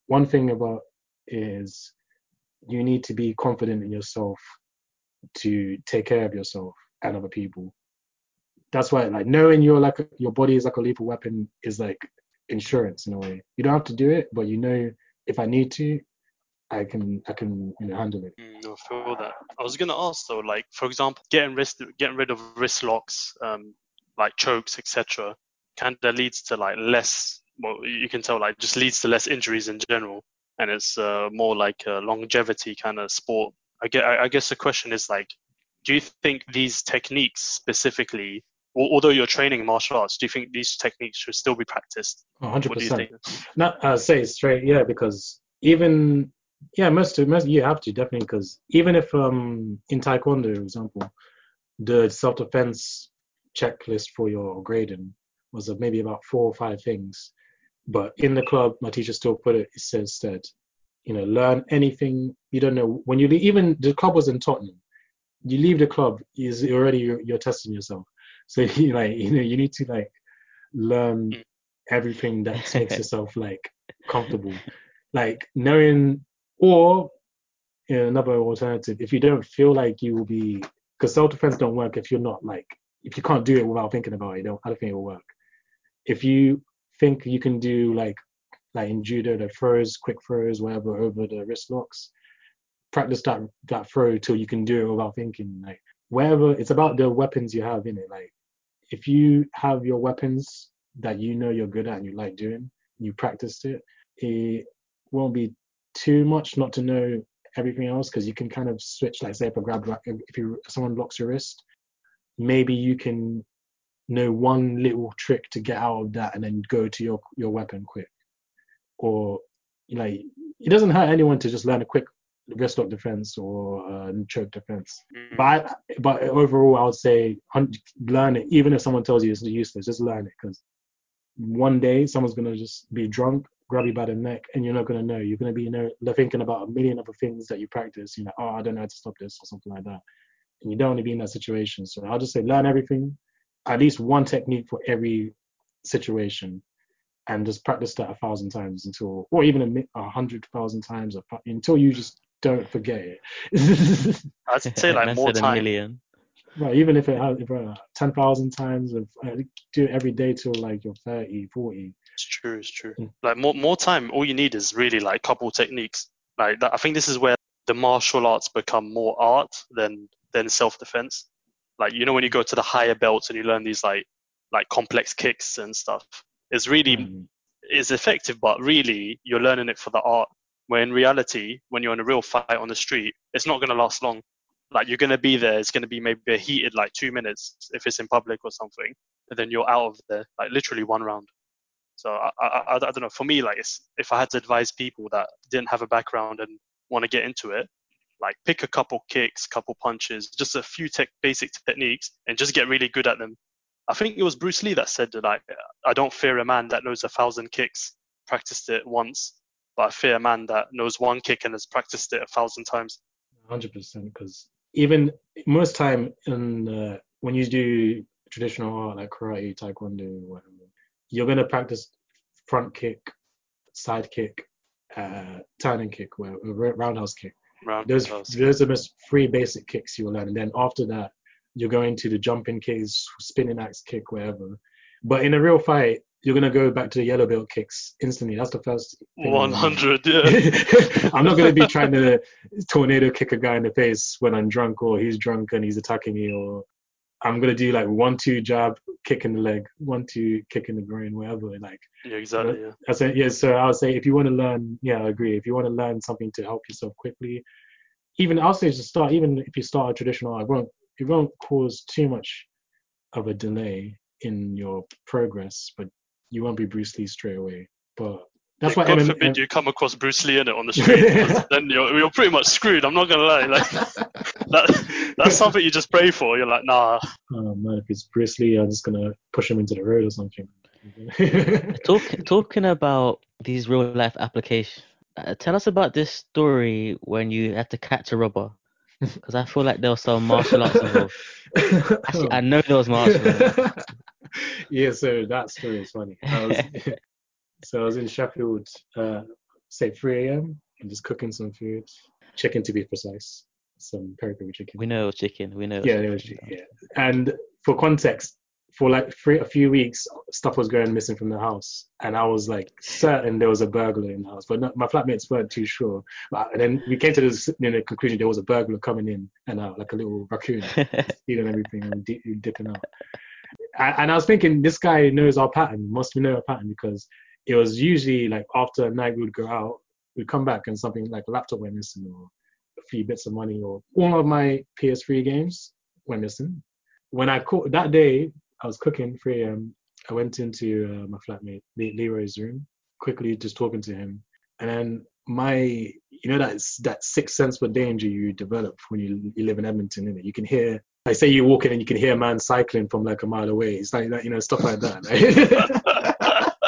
one thing about is you need to be confident in yourself to take care of yourself and other people. That's why like knowing your like your body is like a lethal weapon is like insurance in a way. You don't have to do it, but you know if I need to, I can I can you know, handle it. Mm, I feel that. I was gonna ask though, like for example, getting wrist getting rid of wrist locks, um, like chokes, etc. Kind of leads to like less. Well, you can tell like just leads to less injuries in general, and it's uh, more like a longevity kind of sport. I get. I guess the question is like, do you think these techniques specifically although you're training martial arts, do you think these techniques should still be practiced? 100%. Not uh, say straight, yeah, because even yeah, most most you have to definitely because even if um in Taekwondo, for example, the self-defense checklist for your grading was of maybe about four or five things, but in the club, my teacher still put it. It says that you know, learn anything you don't know when you leave. Even the club was in Tottenham. You leave the club, is already you're, you're testing yourself so you like you know you need to like learn mm. everything that makes yourself like comfortable. Like knowing or you know, another alternative, if you don't feel like you will be because self defense don't work if you're not like if you can't do it without thinking about it, don't I don't think it will work. If you think you can do like like in judo the throws, quick throws, whatever over the wrist locks, practice that that throw till you can do it without thinking. Like wherever it's about the weapons you have in it. Like if you have your weapons that you know you're good at and you like doing, you practiced it, it won't be too much not to know everything else because you can kind of switch. Like say if a grab, if you someone locks your wrist, maybe you can know one little trick to get out of that and then go to your your weapon quick. Or like it doesn't hurt anyone to just learn a quick lock defense or uh, choke defense. Mm-hmm. But I, but overall, I would say learn it. Even if someone tells you it's useless, just learn it because one day someone's gonna just be drunk, grab you by the neck, and you're not gonna know. You're gonna be you know thinking about a million other things that you practice. You know, oh, I don't know how to stop this or something like that. And you don't want to be in that situation. So I'll just say learn everything at least one technique for every situation and just practice that a thousand times until, or even a, a hundred thousand times until you just don't forget it. I'd say like more said a time. million. right, even if it has if, uh, 10,000 times, of, uh, do it every day till like you're 30, 40. It's true. It's true. Mm. Like more more time. All you need is really like couple techniques. Like that, I think this is where the martial arts become more art than than self defense. Like you know when you go to the higher belts and you learn these like like complex kicks and stuff. It's really Um, is effective, but really you're learning it for the art. Where in reality, when you're in a real fight on the street, it's not going to last long. Like you're going to be there. It's going to be maybe a heated like two minutes if it's in public or something, and then you're out of there like literally one round. So I, I, I, don't know. For me, like if I had to advise people that didn't have a background and want to get into it, like pick a couple kicks, couple punches, just a few tech, basic techniques, and just get really good at them. I think it was Bruce Lee that said that like I don't fear a man that knows a thousand kicks, practiced it once, but I fear man that knows one kick and has practiced it a thousand times. hundred percent because even most time in uh, when you do traditional art like karate, taekwondo, whatever, you're gonna practice front kick, side kick, uh, turning kick, where roundhouse kick. Round Those roundhouse. those are the most three basic kicks you'll learn, and then after that you're going to the jumping kicks, spinning axe kick, whatever. But in a real fight, you're gonna go back to the yellow belt kicks instantly. That's the first. learn. 100, yeah. I'm not going to be trying to tornado kick a guy in the face when I'm drunk or he's drunk and he's attacking me or I'm going to do like one, two jab, kick in the leg, one, two, kick in the groin, whatever. Like, yeah, exactly. Yeah. I said, yeah, so I would say if you want to learn, yeah, I agree. If you want to learn something to help yourself quickly, even I'll say to start, even if you start a traditional art, it won't, it won't cause too much of a delay in your progress, but you won't be Bruce Lee straight away. But that's Yeah, why God forbid you come across Bruce Lee in it on the street, then you're, you're pretty much screwed. I'm not gonna lie. Like that, that's something you just pray for. You're like, nah. Oh man, if it's Bruce Lee, I'm just gonna push him into the road or something. Talk, talking about these real life applications, uh, tell us about this story when you had to catch a robber. Because I feel like there was some martial arts involved. Actually, I know there was martial arts. yeah, so that story is funny. I was, so I was in Sheffield, uh, say 3 a.m. and just cooking some food, chicken to be precise, some peri peri chicken. We know chicken. We know. yeah, yeah. And for context, for like three, a few weeks, stuff was going missing from the house, and I was like certain there was a burglar in the house, but no, my flatmates weren't too sure. But, and then we came to the you know, conclusion there was a burglar coming in and out, like a little raccoon, stealing everything and di- dipping out. And, and I was thinking, this guy knows our pattern, must know our pattern because it was usually like after a night we would go out, we'd come back and something like a laptop went missing or a few bits of money or all of my PS3 games went missing. When I caught that day, I was cooking 3 a.m. I went into uh, my flatmate Le- Leroy's room, quickly just talking to him, and then my, you know, that that sixth sense for danger you develop when you, you live in Edmonton, innit? You can hear, like, say you're walking and you can hear a man cycling from like a mile away. It's like that, you know, stuff like that.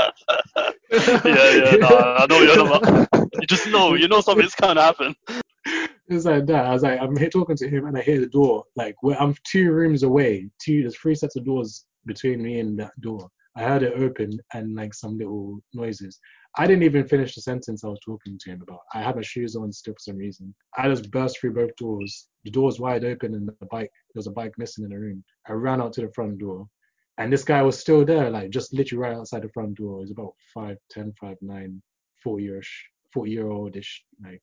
yeah, yeah. I know you're about. You just know. You know something's gonna happen. it's like that. I was like, I'm here talking to him, and I hear the door. Like, where I'm two rooms away. Two, there's three sets of doors between me and that door. I heard it open and like some little noises. I didn't even finish the sentence I was talking to him about. I had my shoes on still for some reason. I just burst through both doors. The door's wide open, and the bike. There was a bike missing in the room. I ran out to the front door, and this guy was still there, like just literally right outside the front door. He's about five, ten, five, nine, four years, forty year oldish, like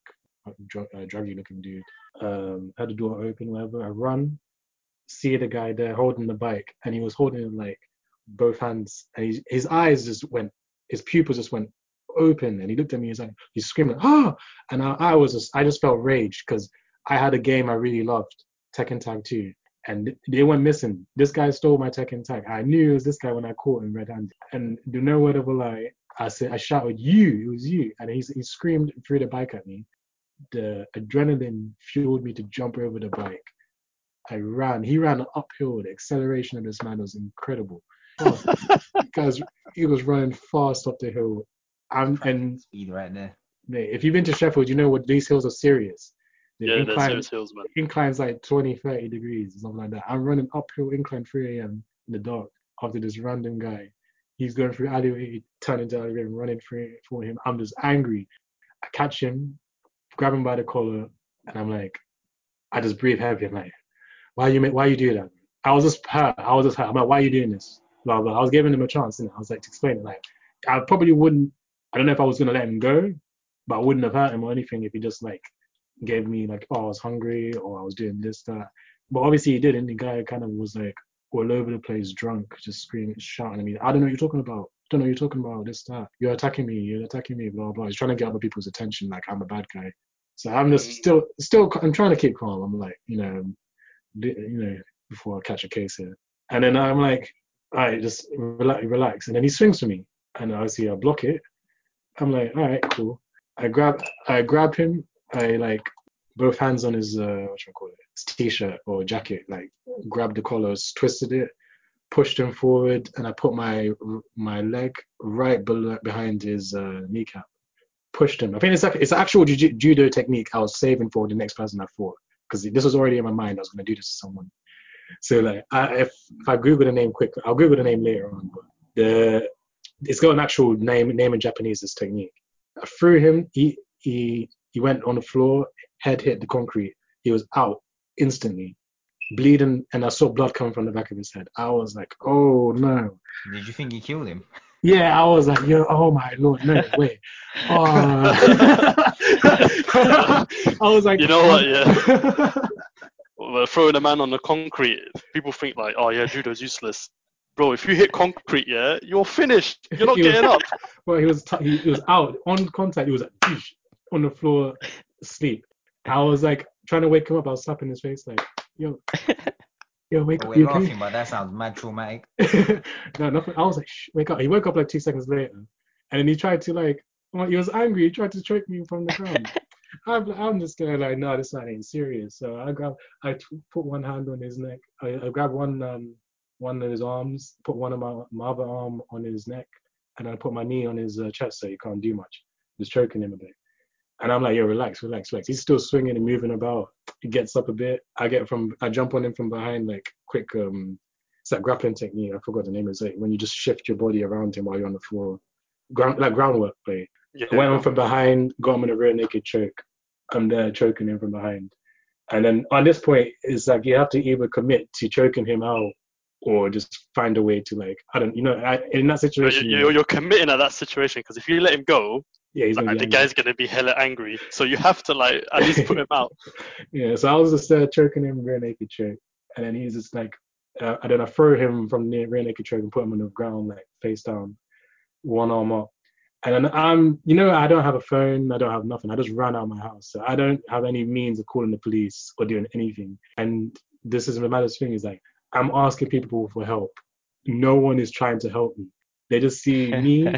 drug, druggy looking dude. Um, had the door open, whatever. I run, see the guy there holding the bike, and he was holding it like both hands, and his his eyes just went, his pupils just went open, and he looked at me. He's like, he's screaming, ah! And I, I was just, I just felt rage because I had a game I really loved, Tekken Tag 2, and they went missing. This guy stole my Tekken Tag. I knew it was this guy when I caught him red-handed, and do no word of a lie. I said, I shouted, "You!" It was you, and he he screamed through the bike at me the adrenaline fueled me to jump over the bike. I ran. He ran uphill. The acceleration of this man was incredible. Oh, guys, he was running fast up the hill. And Speed right there. mate, if you've been to Sheffield, you know what these hills are serious. The Yeah, there's incline, those hills, man. incline's like 20, 30 degrees or something like that. I'm running uphill incline 3 a.m. in the dark after this random guy. He's going through alleyway, turning to alleyway, running for for him. I'm just angry. I catch him, grab him by the collar, and I'm like, I just breathe heavy. I'm like, why you make, why you do that? I was just hurt. I was just hurt. I'm like, why are you doing this? Blah blah. I was giving him a chance, and I was like to explain it. Like, I probably wouldn't. I don't know if I was gonna let him go, but I wouldn't have hurt him or anything if he just like gave me like, oh, I was hungry or I was doing this that. But obviously he didn't. The guy kind of was like all over the place, drunk, just screaming, shouting at me. I don't know what you're talking about. I don't know what you're talking about. This that. You're attacking me. You're attacking me. Blah blah. He's trying to get other people's attention. Like I'm a bad guy. So I'm just mm. still still. I'm trying to keep calm. I'm like, you know, you know, before I catch a case here. And then I'm like, right, just relax, relax. And then he swings for me, and I see I block it. I'm like, all right, cool. I grab, I grab him. I like both hands on his uh, what you call it, his t-shirt or jacket. Like grabbed the collars, twisted it, pushed him forward, and I put my my leg right below, behind his uh, kneecap. Pushed him. I think it's like it's actual ju- judo technique. I was saving for the next person I fought because this was already in my mind. I was gonna do this to someone. So like, I, if if I Google the name quick, I'll Google the name later on. But the it's got an actual name name in Japanese. This technique. I threw him. He he he went on the floor. Head hit the concrete. He was out instantly, bleeding, and I saw blood coming from the back of his head. I was like, oh no. Did you think he killed him? Yeah, I was like, yo, oh my lord, no way. Oh. I was like, You know what, yeah. Well, throwing a man on the concrete, people think like, oh yeah, judo's useless. Bro, if you hit concrete, yeah, you're finished. You're not He was- getting up. Well, he was t- he, he was out on contact. He was like, on the floor, asleep. I was like trying to wake him up. I was slapping his face like, yo, yo, wake Oh, up, we're you okay? laughing, but that sounds mad traumatic. no, nothing. I was like, Shh, wake up. He woke up like two seconds later, and then he tried to like, well, he was angry. He tried to choke me from the ground. I'm, I'm just of like, no, this man ain't serious. So I grab, I put one hand on his neck. I, I grabbed one, um, one of his arms, put one of my, my other arm on his neck, and I put my knee on his uh, chest so he can't do much. Just choking him a bit. And I'm like, yo, relax, relax, relax. He's still swinging and moving about. He gets up a bit. I get from, I jump on him from behind, like quick, um, it's that grappling technique. I forgot the name. It's like when you just shift your body around him while you're on the floor. Ground, like groundwork play. Yeah, I went on from behind, got him in a rear naked choke. I'm there choking him from behind. And then on this point, it's like you have to either commit to choking him out or just find a way to like, I don't, you know, I, in that situation, you're, you're committing at that situation because if you let him go, yeah, he's like, be the guy's gonna be hella angry. So you have to like at least put him out. Yeah, so I was just uh, choking him rear naked choke, and then he's just like, uh, and then I throw him from the rear naked choke and put him on the ground like face down, one arm up, and I'm, um, you know, I don't have a phone, I don't have nothing. I just ran out of my house, so I don't have any means of calling the police or doing anything. And this is the maddest thing is like, I'm asking people for help. No one is trying to help me. They just see me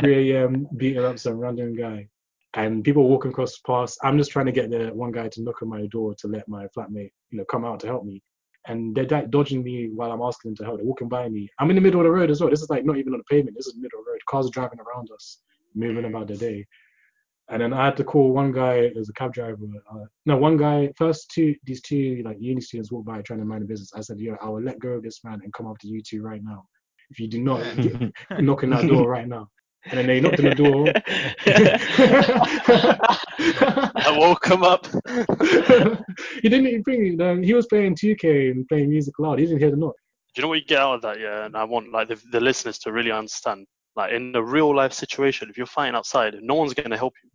3 a.m. beating up some random guy. And people walking across past. I'm just trying to get the one guy to knock on my door to let my flatmate, you know, come out to help me. And they're like dodging me while I'm asking them to help. They're walking by me. I'm in the middle of the road as well. This is like not even on the pavement. This is the middle of the road. Cars are driving around us, moving about the day. And then I had to call one guy as a cab driver. Uh, no, one guy. First two, these two like uni students walked by trying to mind the business. I said, "Yo, I will let go of this man and come after you two right now. If you do not knock on that door right now." And then they knocked on the door. I woke him up. he didn't even bring it. Um, he was playing 2K and playing music loud. He didn't hear the knock. Do you know what you get out of that? Yeah, and I want like the, the listeners to really understand. Like in a real life situation, if you're fighting outside, no one's gonna help you.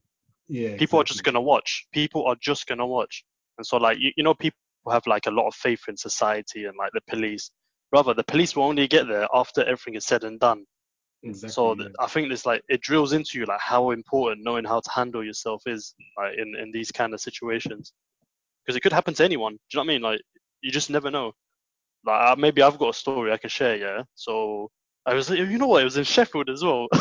Yeah. People are just gonna watch. People are just gonna watch. And so like you, you know, people have like a lot of faith in society and like the police. Rather, the police will only get there after everything is said and done. Exactly. So yeah. I think it's like it drills into you like how important knowing how to handle yourself is like in in these kind of situations because it could happen to anyone. Do you know what I mean? Like you just never know. Like maybe I've got a story I can share. Yeah. So I was like, you know what it was in Sheffield as well.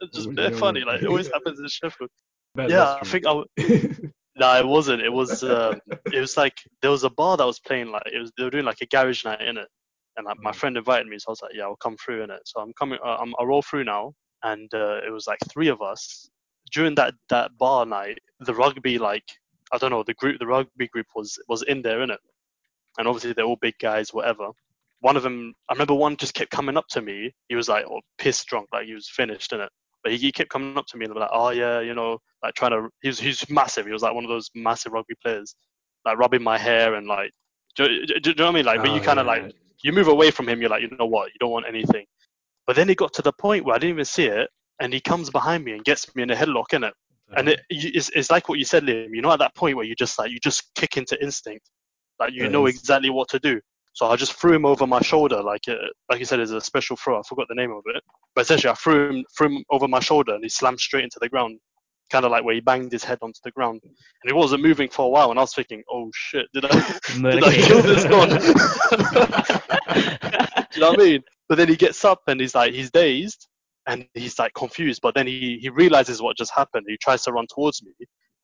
It's just Oh, no funny. Like it always happens in Sheffield. Yeah, I think I. w- Nah, it wasn't. It was. Um, it was like there was a bar that was playing like it was. They were doing like a garage night in it, and like my Mm. friend invited me, so I was like, yeah, I'll come through in it. So I'm coming. Uh, I'm, I roll through now, and uh, it was like three of us. During that that bar night, the rugby like I don't know the group, the rugby group was was in there in it, and obviously they're all big guys, whatever. One of them, I remember one just kept coming up to me. He was like, oh, pissed drunk, like he was finished in it. But he, he kept coming up to me and like, oh yeah, you know, like trying to. He was he's massive. He was like one of those massive rugby players, like rubbing my hair and like, do, do, do, you know what I mean? Like, but Oh, you kind of yeah, like right. you move away from him. You're like, you know what? You don't want anything. But then it got to the point where I didn't even see it, and he comes behind me and gets me in a headlock, in it. And it, it's, it's like what you said, Liam. You know, at that point where you just like you just kick into instinct, like you know exactly what to do. So I just threw him over my shoulder, like uh, like you said, it's a special throw. I forgot the name of it, but essentially I threw him threw him over my shoulder, and he slammed straight into the ground, kind of like where he banged his head onto the ground, and he wasn't moving for a while. And I was thinking, oh shit, did I did I kill this do you know what I mean? But then he gets up and he's like he's dazed and he's like confused. But then he he realizes what just happened. He tries to run towards me,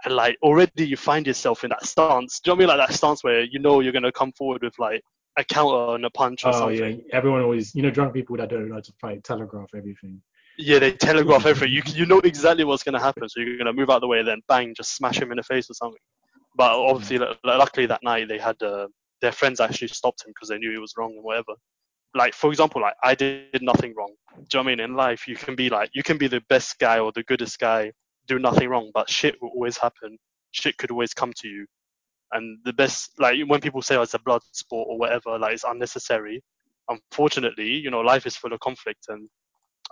and like already you find yourself in that stance. Do you know what I mean? Like that stance where you know you're gonna come forward with like a counter and a punch or something. Oh something. yeah, everyone always, you know, drunk people that don't know how to fight telegraph everything. Yeah, they telegraph everything. You you know exactly what's gonna happen, so you're gonna move out of the way, then bang, just smash him in the face or something. But obviously, lu- luckily that night they had uh, their friends actually stopped him because they knew he was wrong and whatever. Like for example, like I did nothing wrong. Do you know what I mean? In life, you can be like you can be the best guy or the goodest guy, do nothing wrong, but shit will always happen. Shit could always come to you. And the best, like when people say oh, it's a blood sport or whatever, like it's unnecessary. Unfortunately, you know, life is full of conflict, and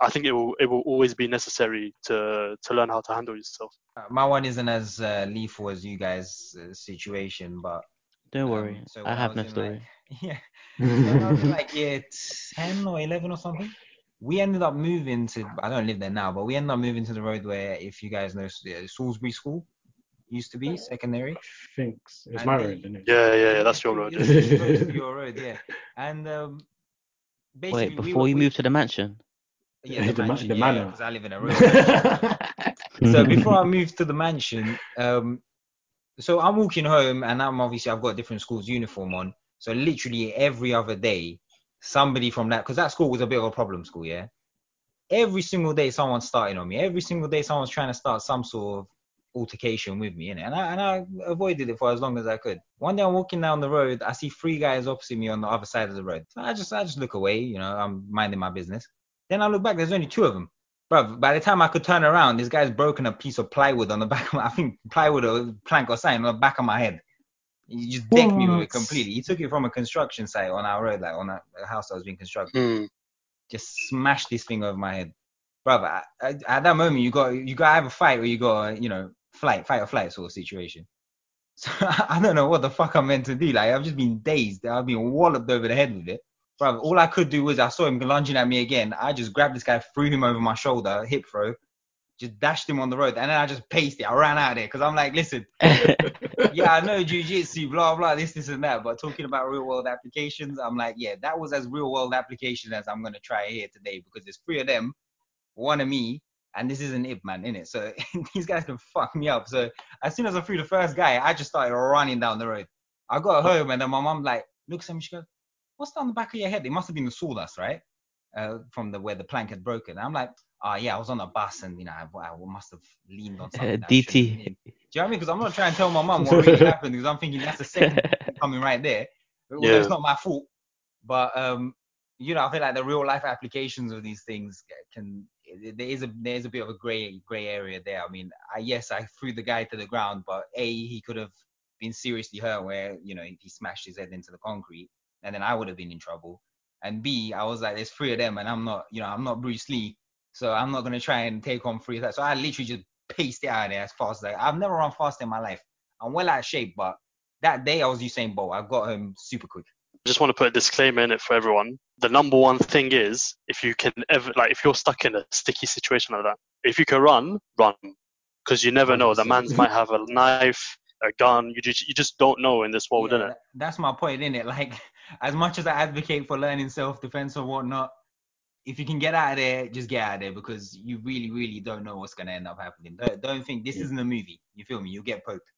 I think it will it will always be necessary to to learn how to handle yourself. Uh, my one isn't as uh, lethal as you guys' uh, situation, but Don't um, worry, so I have was no story. Like, yeah, when I was like year ten or eleven or something. We ended up moving to. I don't live there now, but we ended up moving to the road where, if you guys know, uh, Salisbury School used to be secondary. Thinks it's And my they- road, isn't it? Yeah, yeah, yeah that's your road. It's- it's close to your road, yeah. And um, basically, Wait, before were- you we- moved to the mansion. yeah, the, The mansion, the yeah, manor. because I live in a road. so before I moved to the mansion, um, so I'm walking home and I'm obviously I've got different schools uniform on. So literally every other day, somebody from that because that school was a bit of a problem school, yeah. Every single day, someone's starting on me. Every single day, someone's trying to start some sort of altercation with me, innit? And I and I avoided it for as long as I could. One day I'm walking down the road, I see three guys opposite me on the other side of the road. So I just I just look away, you know, I'm minding my business. Then I look back, there's only two of them. Bro, by the time I could turn around, this guy's broken a piece of plywood on the back of my, I think plywood or plank or something on the back of my head. He just decked me with it completely. He took it from a construction site on our road, like on a, house that was being constructed. Hmm. Just smashed this thing over my head. Brother, at that moment, you got you got to have a fight or you got to, you know flight, fight or flight sort of situation. So I don't know what the fuck I'm meant to do. Like I've just been dazed. I've been walloped over the head with it. Bro, all I could do was I saw him lunging at me again. I just grabbed this guy, threw him over my shoulder, hip throw, just dashed him on the road, and then I just paced it. I ran out of there because I'm like, listen, yeah, I know jujitsu, blah blah, this, this, and that. But talking about real world applications, I'm like, yeah, that was as real world application as I'm gonna try here today because there's three of them, one of me, and this isn't it, man, in it. So these guys can fuck me up. So as soon as I threw the first guy, I just started running down the road. I got home and then my mom like looks at me, she goes, "What's down the back of your head?" It must have been the sawdust, right? Uh, from the where the plank had broken. I'm like, oh yeah, I was on a bus and you know I, I must have leaned on something. that I shouldn't have DT. Do you know what I mean? Because I'm not trying to tell my mom what really happened because I'm thinking that's the second coming right there. Although Yeah. it's not my fault, but um, you know, I feel like the real life applications of these things can there is a there is a bit of a gray gray area there. I mean, I, yes, I threw the guy to the ground, but a he could have been seriously hurt where you know he smashed his head into the concrete, and then I would have been in trouble. And B, I was like, there's three of them, and I'm not, you know, I'm not Bruce Lee, so I'm not gonna try and take on three of that. So I literally just paced it out there as fast as I, I've never run fast in my life. I'm well out of shape, but that day I was Usain Bolt. I got home super quick. I just want to put a disclaimer in it for everyone. The number one thing is if you can ever like if you're stuck in a sticky situation like that, if you can run, run, because you never know. The 100%. man's might have a knife, a gun. You just you just don't know in this world, Yeah, innit? that's my point, in it. Like, as much as I advocate for learning self-defense or whatnot, if you can get out of there, just get out of there because you really, really don't know what's gonna end up happening. Don't, don't think this Yeah. isn't a movie. You feel me? You'll get poked.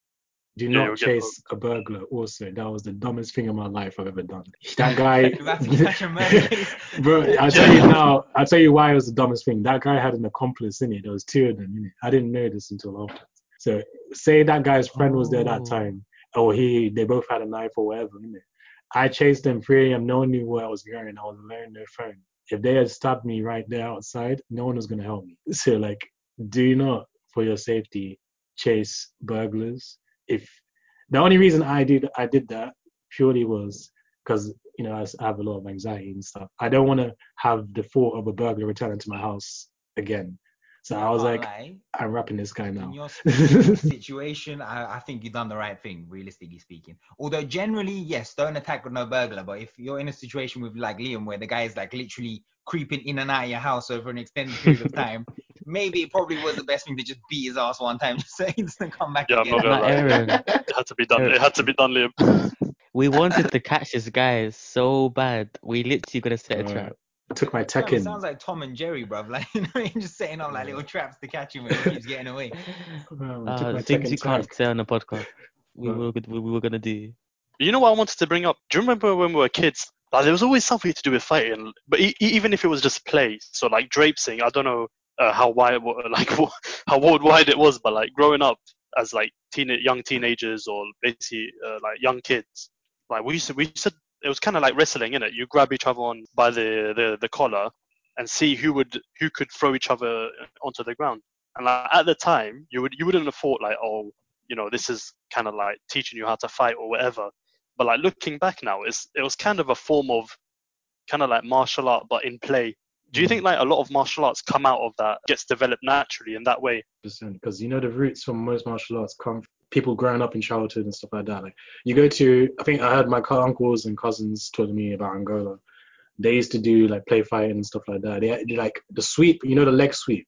Do Yeah, not you'll chase a burglar. Also, that was the dumbest thing in my life I've ever done. That guy, That's such a murder case. bro. I'll tell you now. I'll tell you why it was the dumbest thing. That guy had an accomplice in it. There was two of them. In it. I didn't know this until after. So say that guy's friend was there that Oh. time, or he they both had a knife or whatever in it, I chased them 3 a.m. No one knew where I was going. I was alone, no phone. If they had stabbed me right there outside, no one was gonna help me. So like, do not, for your safety, chase burglars. If the only reason I did I did that purely was because you know I have a lot of anxiety and stuff. I don't want to have the thought of a burglar returning to my house again. So I was like, lie, I'm wrapping this guy in now. your situation, I, I think you've done the right thing, realistically speaking. Although generally, yes, don't attack with no burglar. But if you're in a situation with like Liam, where the guy is like literally creeping in and out of your house over an extended period of time, maybe it probably was the best thing to just beat his ass one time, just so he doesn't come back Yeah, I'm not gonna lie. Aaron, It had to be done. It had to be done, Liam. we wanted to catch this guy so bad. We literally gonna set a trap. Took my Fam, it Tekken. sounds like Tom and Jerry, bruv. Like, you know, you're just setting up like little traps to catch him when he keeps getting away. Um, took Uh, things Tekken you can't tag. say on the podcast. We Right. were we, we were gonna do. You know what I wanted to bring up? Do you remember when we were kids? Like there was always something to do with fighting, but e- e- even if it was just play, so like drapesing, I don't know uh, how wide, like how worldwide it was, but like growing up as like teen, young teenagers or basically uh, like young kids, like we used to, we used to, it was kind of like wrestling, innit? You grab each other on by the, the the collar and see who would who could throw each other onto the ground. And like, at the time, you would you wouldn't have thought like, oh, you know, this is kind of like teaching you how to fight or whatever but like looking back now it's it was kind of a form of kind of like martial art but in play do you mm-hmm. think like a lot of martial arts come out of that gets developed naturally in that way because you know the roots from most martial arts come from people growing up in childhood and stuff like that. Like you go to, I think I heard my uncles and cousins telling me about Angola. They used to do like play fighting and stuff like that. They, they like the sweep, you know, the leg sweep.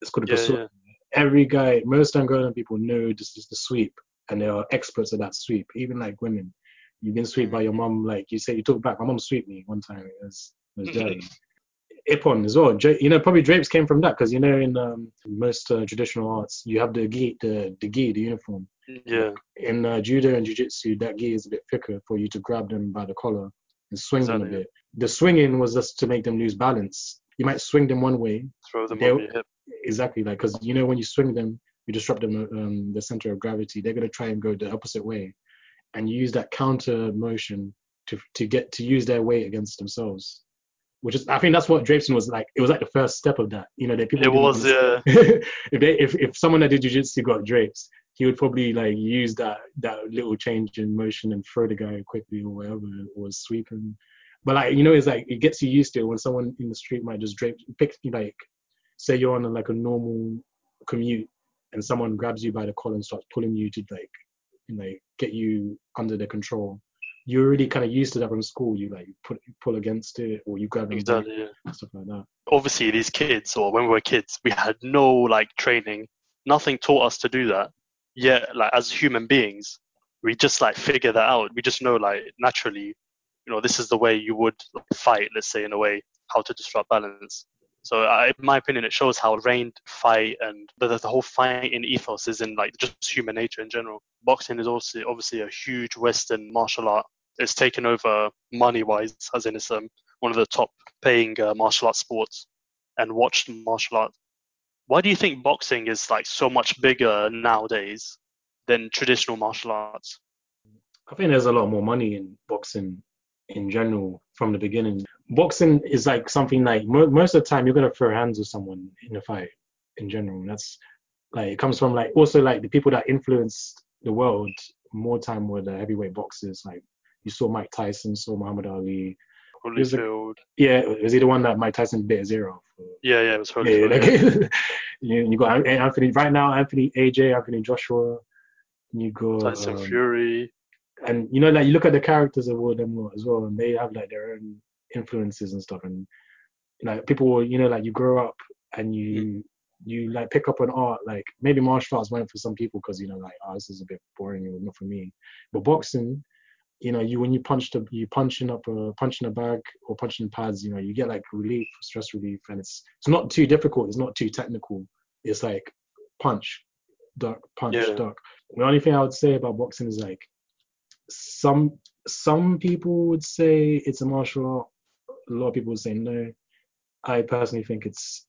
It's called a yeah, basura. yeah. Every guy, most Angolan people know this is the sweep, and they are experts at that sweep. Even like women, you've been swept mm. by your mom. Like you say, you talk back. My mom swept me one time. It was it was dirty. Ippon as well. You know, probably drapes came from that because you know in um, most uh, traditional arts you have the gi, the the gi, the uniform. yeah In uh, judo and jiu-jitsu, that gi is a bit thicker for you to grab them by the collar and swing them a bit. The swinging was just to make them lose balance. You might swing them one way, throw them on your hip exactly like because you know when you swing them, you disrupt them um, the center of gravity. They're gonna try and go the opposite way, and you use that counter motion to to get to use their weight against themselves. Which is, I think that's what Drapeson was like. It was like the first step of that. You know, that people it was uh, yeah if they if, if someone that did jiu-jitsu got drapes he would probably like use that that little change in motion and throw the guy quickly or whatever or sweep him but like you know it's like it gets you used to it when someone in the street might just drape pick like say you're on a, like a normal commute and someone grabs you by the collar and starts pulling you to like you know get you under their control you're already kind of used to that from school you like put pull against it or you grab them exactly yeah. stuff like that. Obviously these kids or when we were kids we had no like training. Nothing taught us to do that. Yet like as human beings we just like figure that out. We just know like naturally you know this is the way you would like, fight let's say in a way how to disrupt balance so I, in my opinion it shows how trained fight and the, the whole fighting ethos is in like just human nature in general boxing is also obviously a huge western martial art it's taken over money wise as in it's um, one of the top paying uh, martial arts sports and watched martial art. Why do you think boxing is like so much bigger nowadays than traditional martial arts? I think there's a lot more money in boxing in general from the beginning. Boxing is like something like mo- most of the time you're gonna throw hands with someone in a fight in general. That's like it comes from like also like the people that influenced the world more time were the heavyweight boxers. Like you saw Mike Tyson, saw Muhammad Ali. There's a- Holyfield. Yeah, is he the one that Mike Tyson bit off? Or- Yeah, yeah, it was yeah, Holyfield. like, you, you got Anthony right now, Anthony AJ, Anthony Joshua. You got Tyson um, Fury. And you know like you look at the characters of all of them as well and they have like their own influences and stuff and like people will you know like you grow up and you mm. you like pick up an art like maybe martial arts went for some people because you know like oh this is a bit boring it was not for me. But boxing you know you when you punch the you punching up a punching a bag or punching pads you know you get like relief stress relief and it's it's not too difficult it's not too technical. It's like punch duck punch Yeah. duck. The only thing i would say about boxing is like some some people would say it's a martial art. A lot of people would say no. I personally think it's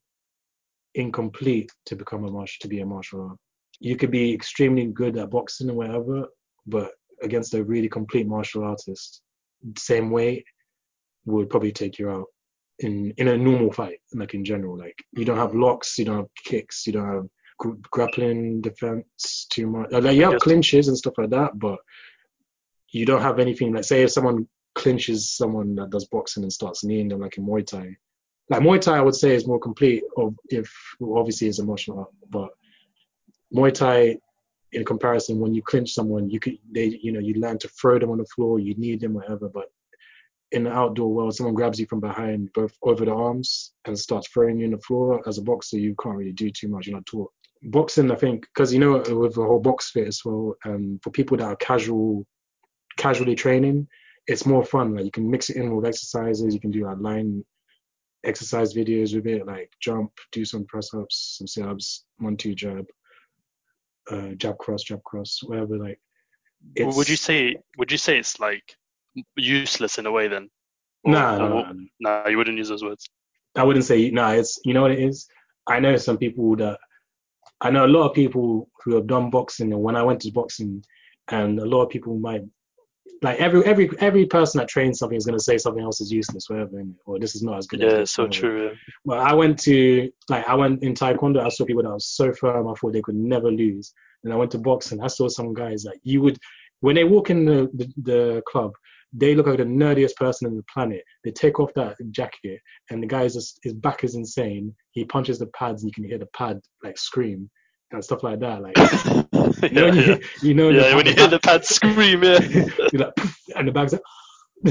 incomplete to become a martial to be a martial art. You could be extremely good at boxing or whatever, but against a really complete martial artist, same way would probably take you out in in a normal fight, like in general. Like you don't have locks, you don't have kicks, you don't have grappling defense too much. Like you have clinches and stuff like that, but you don't have anything. Like say if someone clinches someone that does boxing and starts kneeing them like in Muay Thai. Like Muay Thai, I would say is more complete. Of if obviously it's martial art, but Muay Thai, in comparison, when you clinch someone, you could they you know you learn to throw them on the floor, you knee them, whatever. But in the outdoor world, someone grabs you from behind, both over the arms, and starts throwing you on the floor. As a boxer, you can't really do too much. You're not taught. Boxing, I think, because you know with the whole box fit as well, um, for people that are casual, casually training, it's more fun. Like you can mix it in with exercises. You can do like line exercise videos with it, like jump, do some press ups, some sit ups, one two jab, uh, jab cross, jab cross, whatever. Like, Well, would you say would you say it's like useless in a way then? Or- Nah, nah, nah. nah, you wouldn't use those words. I wouldn't say no. It's you know what it is. I know some people that I know a lot of people who have done boxing, and when I went to boxing, and a lot of people might like every every every person that trains something is going to say something else is useless, whatever, or this is not as good. as Yeah, this, so true. yeah. But I went to like I went in taekwondo. I saw people that were so firm. I thought they could never lose. And I went to boxing. I saw some guys that you would when they walk in the, the, the club, they look like the nerdiest person on the planet. They take off that jacket, and the guy's just his back is insane. He punches the pads, and you can hear the pad like scream and stuff like that. Like you know, yeah, when you, you know, Yeah, when you hear the pad scream, yeah. you're like, and the bag's like,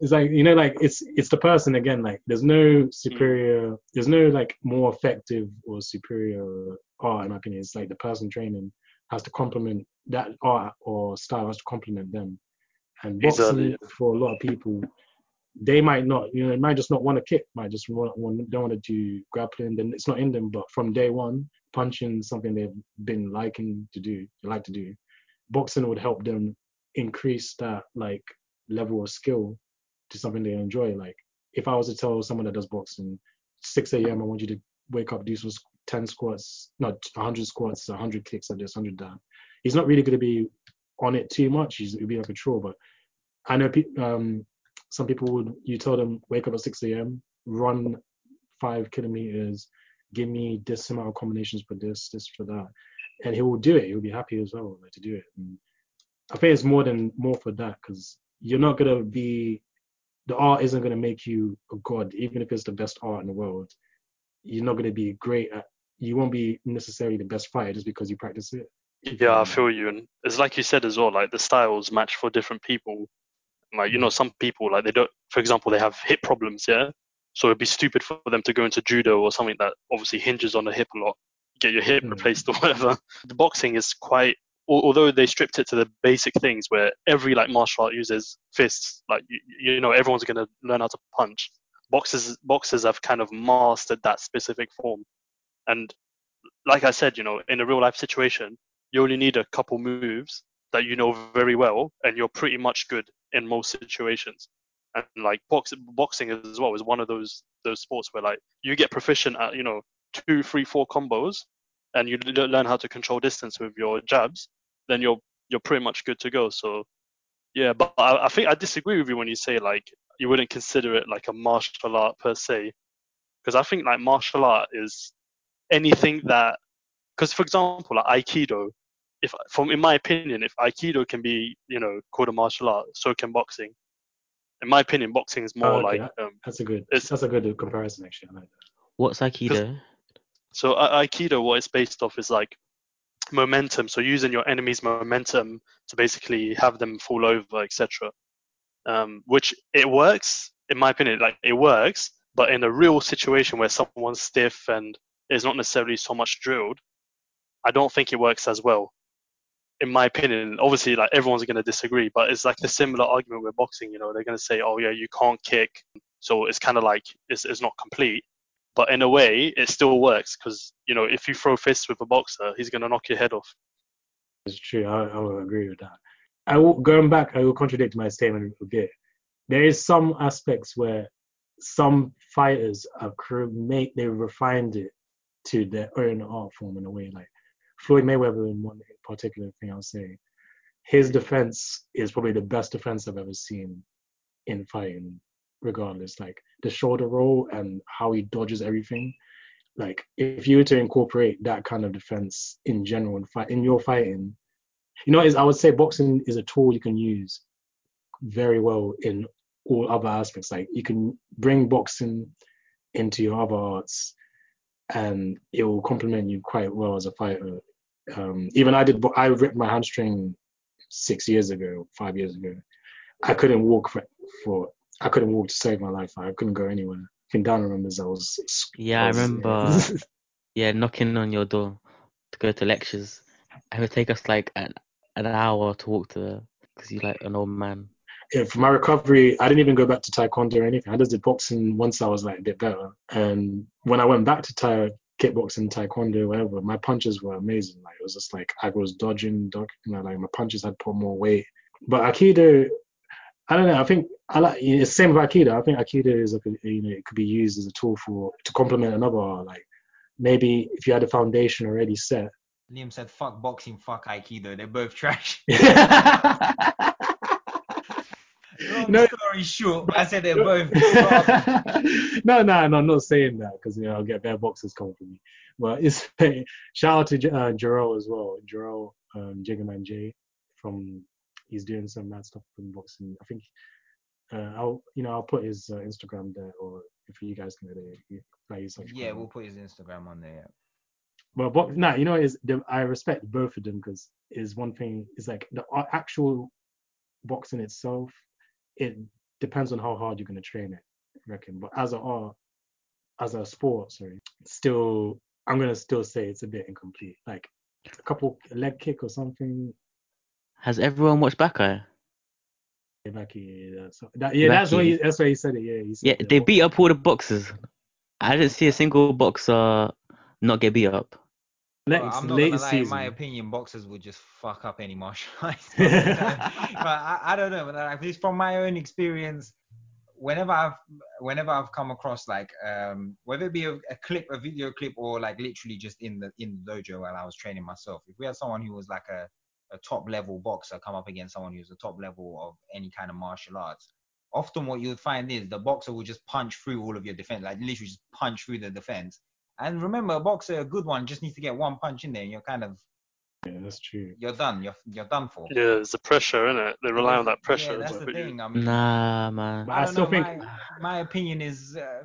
it's like you know, like it's it's the person again. Like there's no superior, there's no like more effective or superior art in my opinion. It's like the person training has to complement that art or style has to complement them. And boxing Exactly. for a lot of people, they might not, you know, they might just not want to kick, might just want, want don't want to do grappling. Then it's not in them. But from day one, punching something they've been liking to do, like to do, boxing would help them increase that like level of skill to something they enjoy. Like if I was to tell someone that does boxing, 6 a.m. I want you to wake up, do some 10 squats, not 100 squats, 100 kicks like this, 100 down. He's not really going to be on it too much. He's it'll be like a chore. But I know pe- um, some people would you tell them wake up at 6 a.m., run five kilometers, give me this amount of combinations for this, this for that, and he will do it. He'll be happy as well like, to do it. And I think it's more than more for that because you're not gonna be the art isn't gonna make you a god, even if it's the best art in the world. You're not gonna be great at. You won't be necessarily the best fighter just because you practice it. Yeah, I feel you. And it's like you said as well, like the styles match for different people. Like, you know, some people, like, they don't, for example, they have hip problems, yeah? So it'd be stupid for them to go into judo or something that obviously hinges on the hip a lot, get your hip Mm. replaced or whatever. The boxing is quite, although they stripped it to the basic things where every, like, martial art uses fists, like, you, you know, everyone's going to learn how to punch. Boxers, boxers have kind of mastered that specific form. And like I said, you know, in a real life situation, you only need a couple moves that you know very well, and you're pretty much good in most situations. And like box, boxing as well is one of those those sports where like you get proficient at you know two, three, four combos, and you learn how to control distance with your jabs, then you're you're pretty much good to go. So yeah, but I, I think I disagree with you when you say like you wouldn't consider it like a martial art per se, because I think like martial art is anything that because for example like aikido if from in my opinion if aikido can be you know called a martial art so can boxing in my opinion boxing is more Oh, okay. like um, That's a good. It's- that's a good comparison actually. I like that. What's Aikido? so a- aikido what it's based off is like momentum so using your enemy's momentum to basically have them fall over etc um, which it works in my opinion like it works but in a real situation where someone's stiff and is not necessarily so much drilled i don't think it works as well in my opinion obviously like everyone's going to disagree but it's like the similar argument with boxing you know they're going to say oh yeah you can't kick so it's kind of like it's, it's not complete but in a way it still works because you know if you throw fists with a boxer he's going to knock your head off It's true. I, I will agree with that. I will going back. I will contradict my statement a bit. There is some aspects where some fighters have make they refined it to their own art form in a way. Like Floyd Mayweather in one particular thing I'll say, his defense is probably the best defense I've ever seen in fighting, regardless. Like the shoulder roll and how he dodges everything. Like if you were to incorporate that kind of defense in general in fight in your fighting, you know, is I would say boxing is a tool you can use very well in all other aspects. Like you can bring boxing into your other arts, and it will complement you quite well as a fighter. Um, even I did, I ripped my hamstring six years ago, five years ago. I couldn't walk for, for I couldn't walk to save my life. I couldn't go anywhere. I think Dan remembers I was. Yeah, I was- remember. yeah, knocking on your door to go to lectures. It would take us like an, an hour to walk to because you're like an old man. yeah, for my recovery, I didn't even go back to taekwondo or anything. I just did boxing once I was like a bit better. And when I went back to Thai kickboxing, taekwondo, whatever, my punches were amazing. Like it was just like I was dodging, dodging, you know, like my punches had put more weight. But Aikido, I don't know. I think I like it's the same with Aikido. I think Aikido is like a, you know it could be used as a tool for to complement another art. Like maybe if you had a foundation already set. Liam said, "Fuck boxing, fuck aikido. They're both trash." Long No. story short, I said they're both. no, no, no, I'm not saying that because you know I'll get bad boxers coming for me. But it's shout out to uh, Jarrell as well. Jarrell um, Jiggerman J from he's doing some mad stuff in boxing. I think uh, I'll you know I'll put his uh, Instagram there, or if you guys can get it, you- like yeah, we'll put his Instagram on there. But box, nah, you know, is I respect both of them because is one thing is like the actual boxing itself. It depends on how hard you're gonna train it, I reckon. But as a art, as a sport, sorry, still I'm gonna still say it's a bit incomplete. Like a couple a leg kick or something. Has everyone watched? Back yeah, that's, that, yeah, that's why he, that's why he said it. Yeah, said Yeah, that they beat up all the boxers. I didn't see a single boxer not get beat up. Next I'm not late gonna lie. In my opinion, boxers would just fuck up any martial arts. but I, I don't know. But like, this from my own experience, whenever I've whenever I've come across like um whether it be a, a clip, a video clip, or like literally just in the in the dojo while I was training myself, if we had someone who was like a a top level boxer come up against someone who's a top level of any kind of martial arts, often what you would find is the boxer will just punch through all of your defense, like literally just punch through the defense. And remember, a boxer, a good one, just needs to get one punch in there, and you're kind of Yeah, that's true. you're done. You're you're done for. Yeah, it's the pressure, isn't it? They rely on that pressure. Yeah, that's the put you- thing. I mean, Nah, man. I I still know. think My, my opinion is, uh,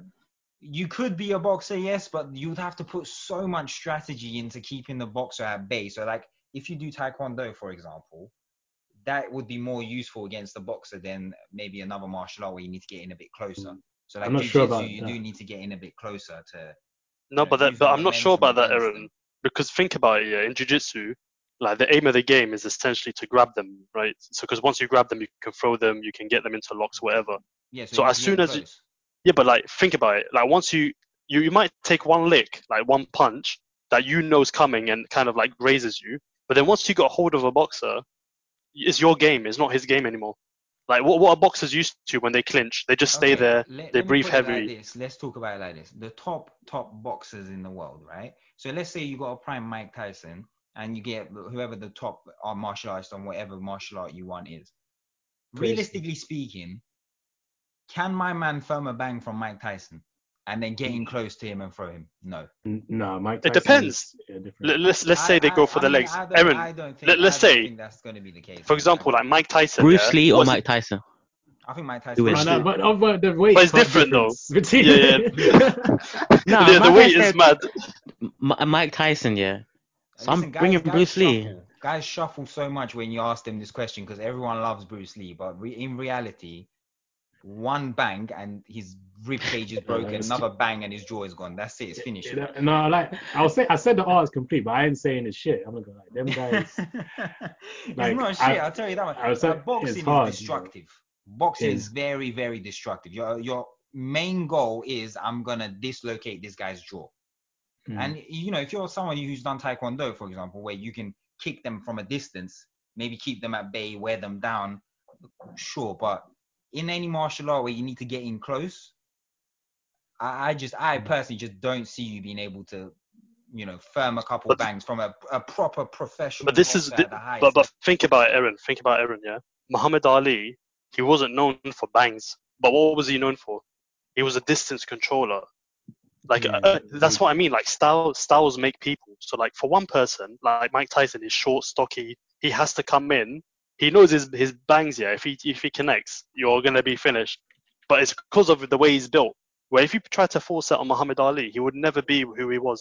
you could be a boxer, yes, but you'd have to put so much strategy into keeping the boxer at bay. So, like, if you do taekwondo, for example, that would be more useful against the boxer than maybe another martial art where you need to get in a bit closer. So, like, Mm. I'm not sure about you that. do need to get in a bit closer to. No, but that, but I'm not sure about that, Aaron. Because think about it, yeah, in jiu-jitsu, like the aim of the game is essentially to grab them, right? So because once you grab them, you can throw them, you can get them into locks, whatever. Yeah, So you as soon as you- Yeah, but like think about it. Like once you you you might take one lick, like one punch that you know is coming and kind of like grazes you. But then once you got hold of a boxer, it's your game. It's not his game anymore. Like what what are boxers used to when they clinch? They just stay Okay, there. let- they let breathe put it like heavy. this. Let's talk about it like this. The top top boxers in the world, right? So let's say you got a prime Mike Tyson, and you get whoever the top uh, martial artist on whatever martial art you want is. Realistically speaking, can my man firm a bang from Mike Tyson and then getting close to him and throw him? No. No, Mike. It depends. is, yeah, different. Let, let's let's say I- they go I- for I the mean, legs. I don't, Aaron, I think, let- let's I say, think that's going to be the case. for example, like Mike Tyson. Bruce yeah, Lee or Mike Tyson? I think Mike Tyson. Who No, is no, but, oh, but the weight. But it's different, though. Between, Yeah, Nah, yeah, the Mike weight is mad. M- Mike Tyson, yeah. So I'm Listen, bringing Bruce Lee. Shuffle. Guys shuffle so much when you ask them this question because everyone loves Bruce Lee, but re- in reality, one bang and his rib cage is broken, another bang and his jaw is gone. That's it. It's finished. You know, no, like I was saying, I said the art is complete, but I ain't saying it's shit. I'm not gonna go like them guys. it's like, not shit. I- will tell you that much. I was saying, Uh, boxing it's hard, is you know. destructive. Boxing is. very, very destructive. Your your main goal is I'm gonna dislocate this guy's jaw. Mm. And you know, if you're someone who's done taekwondo, for example, where you can kick them from a distance, maybe keep them at bay, wear them down, sure. But in any martial art where you need to get in close, I, I just, I Mm. personally just don't see you being able to you know, firm a couple But- bangs from a, a proper professional. But this is the, the but but think about it, Aaron. Think about Aaron. Yeah, Muhammad Ali. He wasn't known for bangs, but what was he known for? He was a distance controller. Like Yeah, uh, that's what I mean. Like style styles make people. So like for one person, like Mike Tyson is short, stocky. He has to come in. He knows his his bangs. here. if he if he connects, you're gonna be finished. But it's because of the way he's built. Where if you try to force it on Muhammad Ali, he would never be who he was.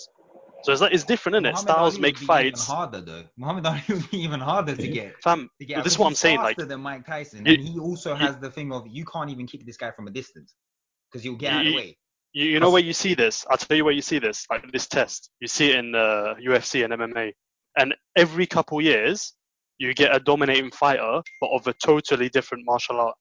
So it's like it's different, isn't it? Muhammad Styles Ali make fights. Even harder though. Muhammad Ali would be even harder to get. Fam, to get this is what I'm saying. Like faster than Mike Tyson, you- and he also you- has the thing of you can't even kick this guy from a distance because you'll get out of the You- way. You, you know where you see this? I'll tell you where you see this. Like this test, you see it in uh, UFC and MMA, and every couple years you get a dominating fighter, but of a totally different martial art.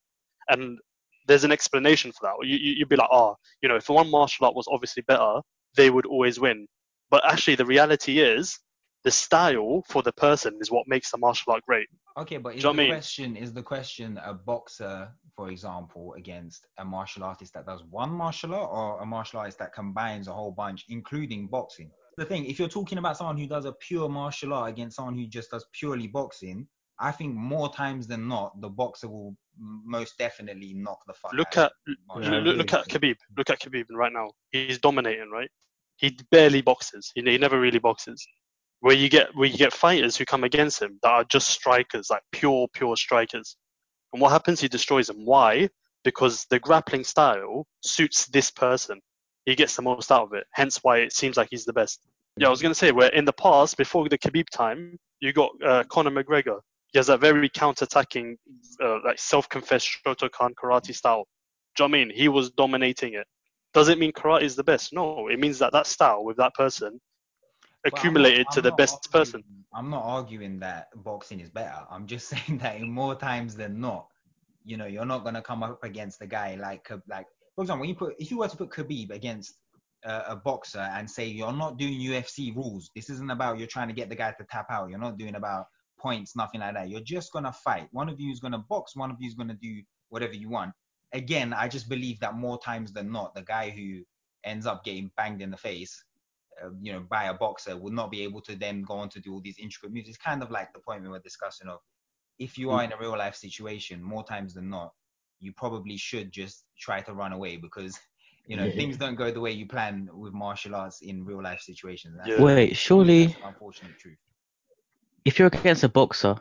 And there's an explanation for that. You, you you'd be like, oh, you know, if one martial art was obviously better, they would always win. But actually, the reality is the style for the person is what makes the martial art great. Okay, but is the I mean? question is the question a boxer, for example, against a martial artist that does one martial art or a martial artist that combines a whole bunch, including boxing? The thing, if you're talking about someone who does a pure martial art against someone who just does purely boxing, I think more times than not, the boxer will most definitely knock the fuck Look out at of the martial Yeah, look, artist. look at Khabib. Look at Khabib right now. He's dominating, right? He barely boxes. He, he never really boxes. Where you get where you get fighters who come against him that are just strikers, like pure pure strikers. And what happens? He destroys them. Why? Because the grappling style suits this person. He gets the most out of it. Hence why it seems like he's the best. Yeah, I was gonna say where in the past, before the Khabib time, you got uh, Conor McGregor. He has that very counter-attacking, uh, like self-confessed Shotokan karate style. Do you know what I mean? He was dominating it. Does it mean karate is the best? No, it means that that style with that person I'm not- accumulated to the best arguing- person. I'm not arguing that boxing is better. I'm just saying that in more times than not, you know, you're not gonna come up against a guy like like for example, when you put if you were to put Khabib against uh, a boxer and say you're not doing UFC rules, this isn't about you're trying to get the guy to tap out. You're not doing about points, nothing like that. You're just gonna fight. One of you is gonna box. One of you is gonna do whatever you want. Again, I just believe that more times than not, the guy who ends up getting banged in the face uh, you know, by a boxer would not be able to then go on to do all these intricate moves. It's kind of like the point we were discussing of if you are in a real life situation, more times than not, you probably should just try to run away because you know things don't go the way you plan with martial arts in real life situations. Yeah. Wait, surely that's an unfortunate truth. if you're against a boxer,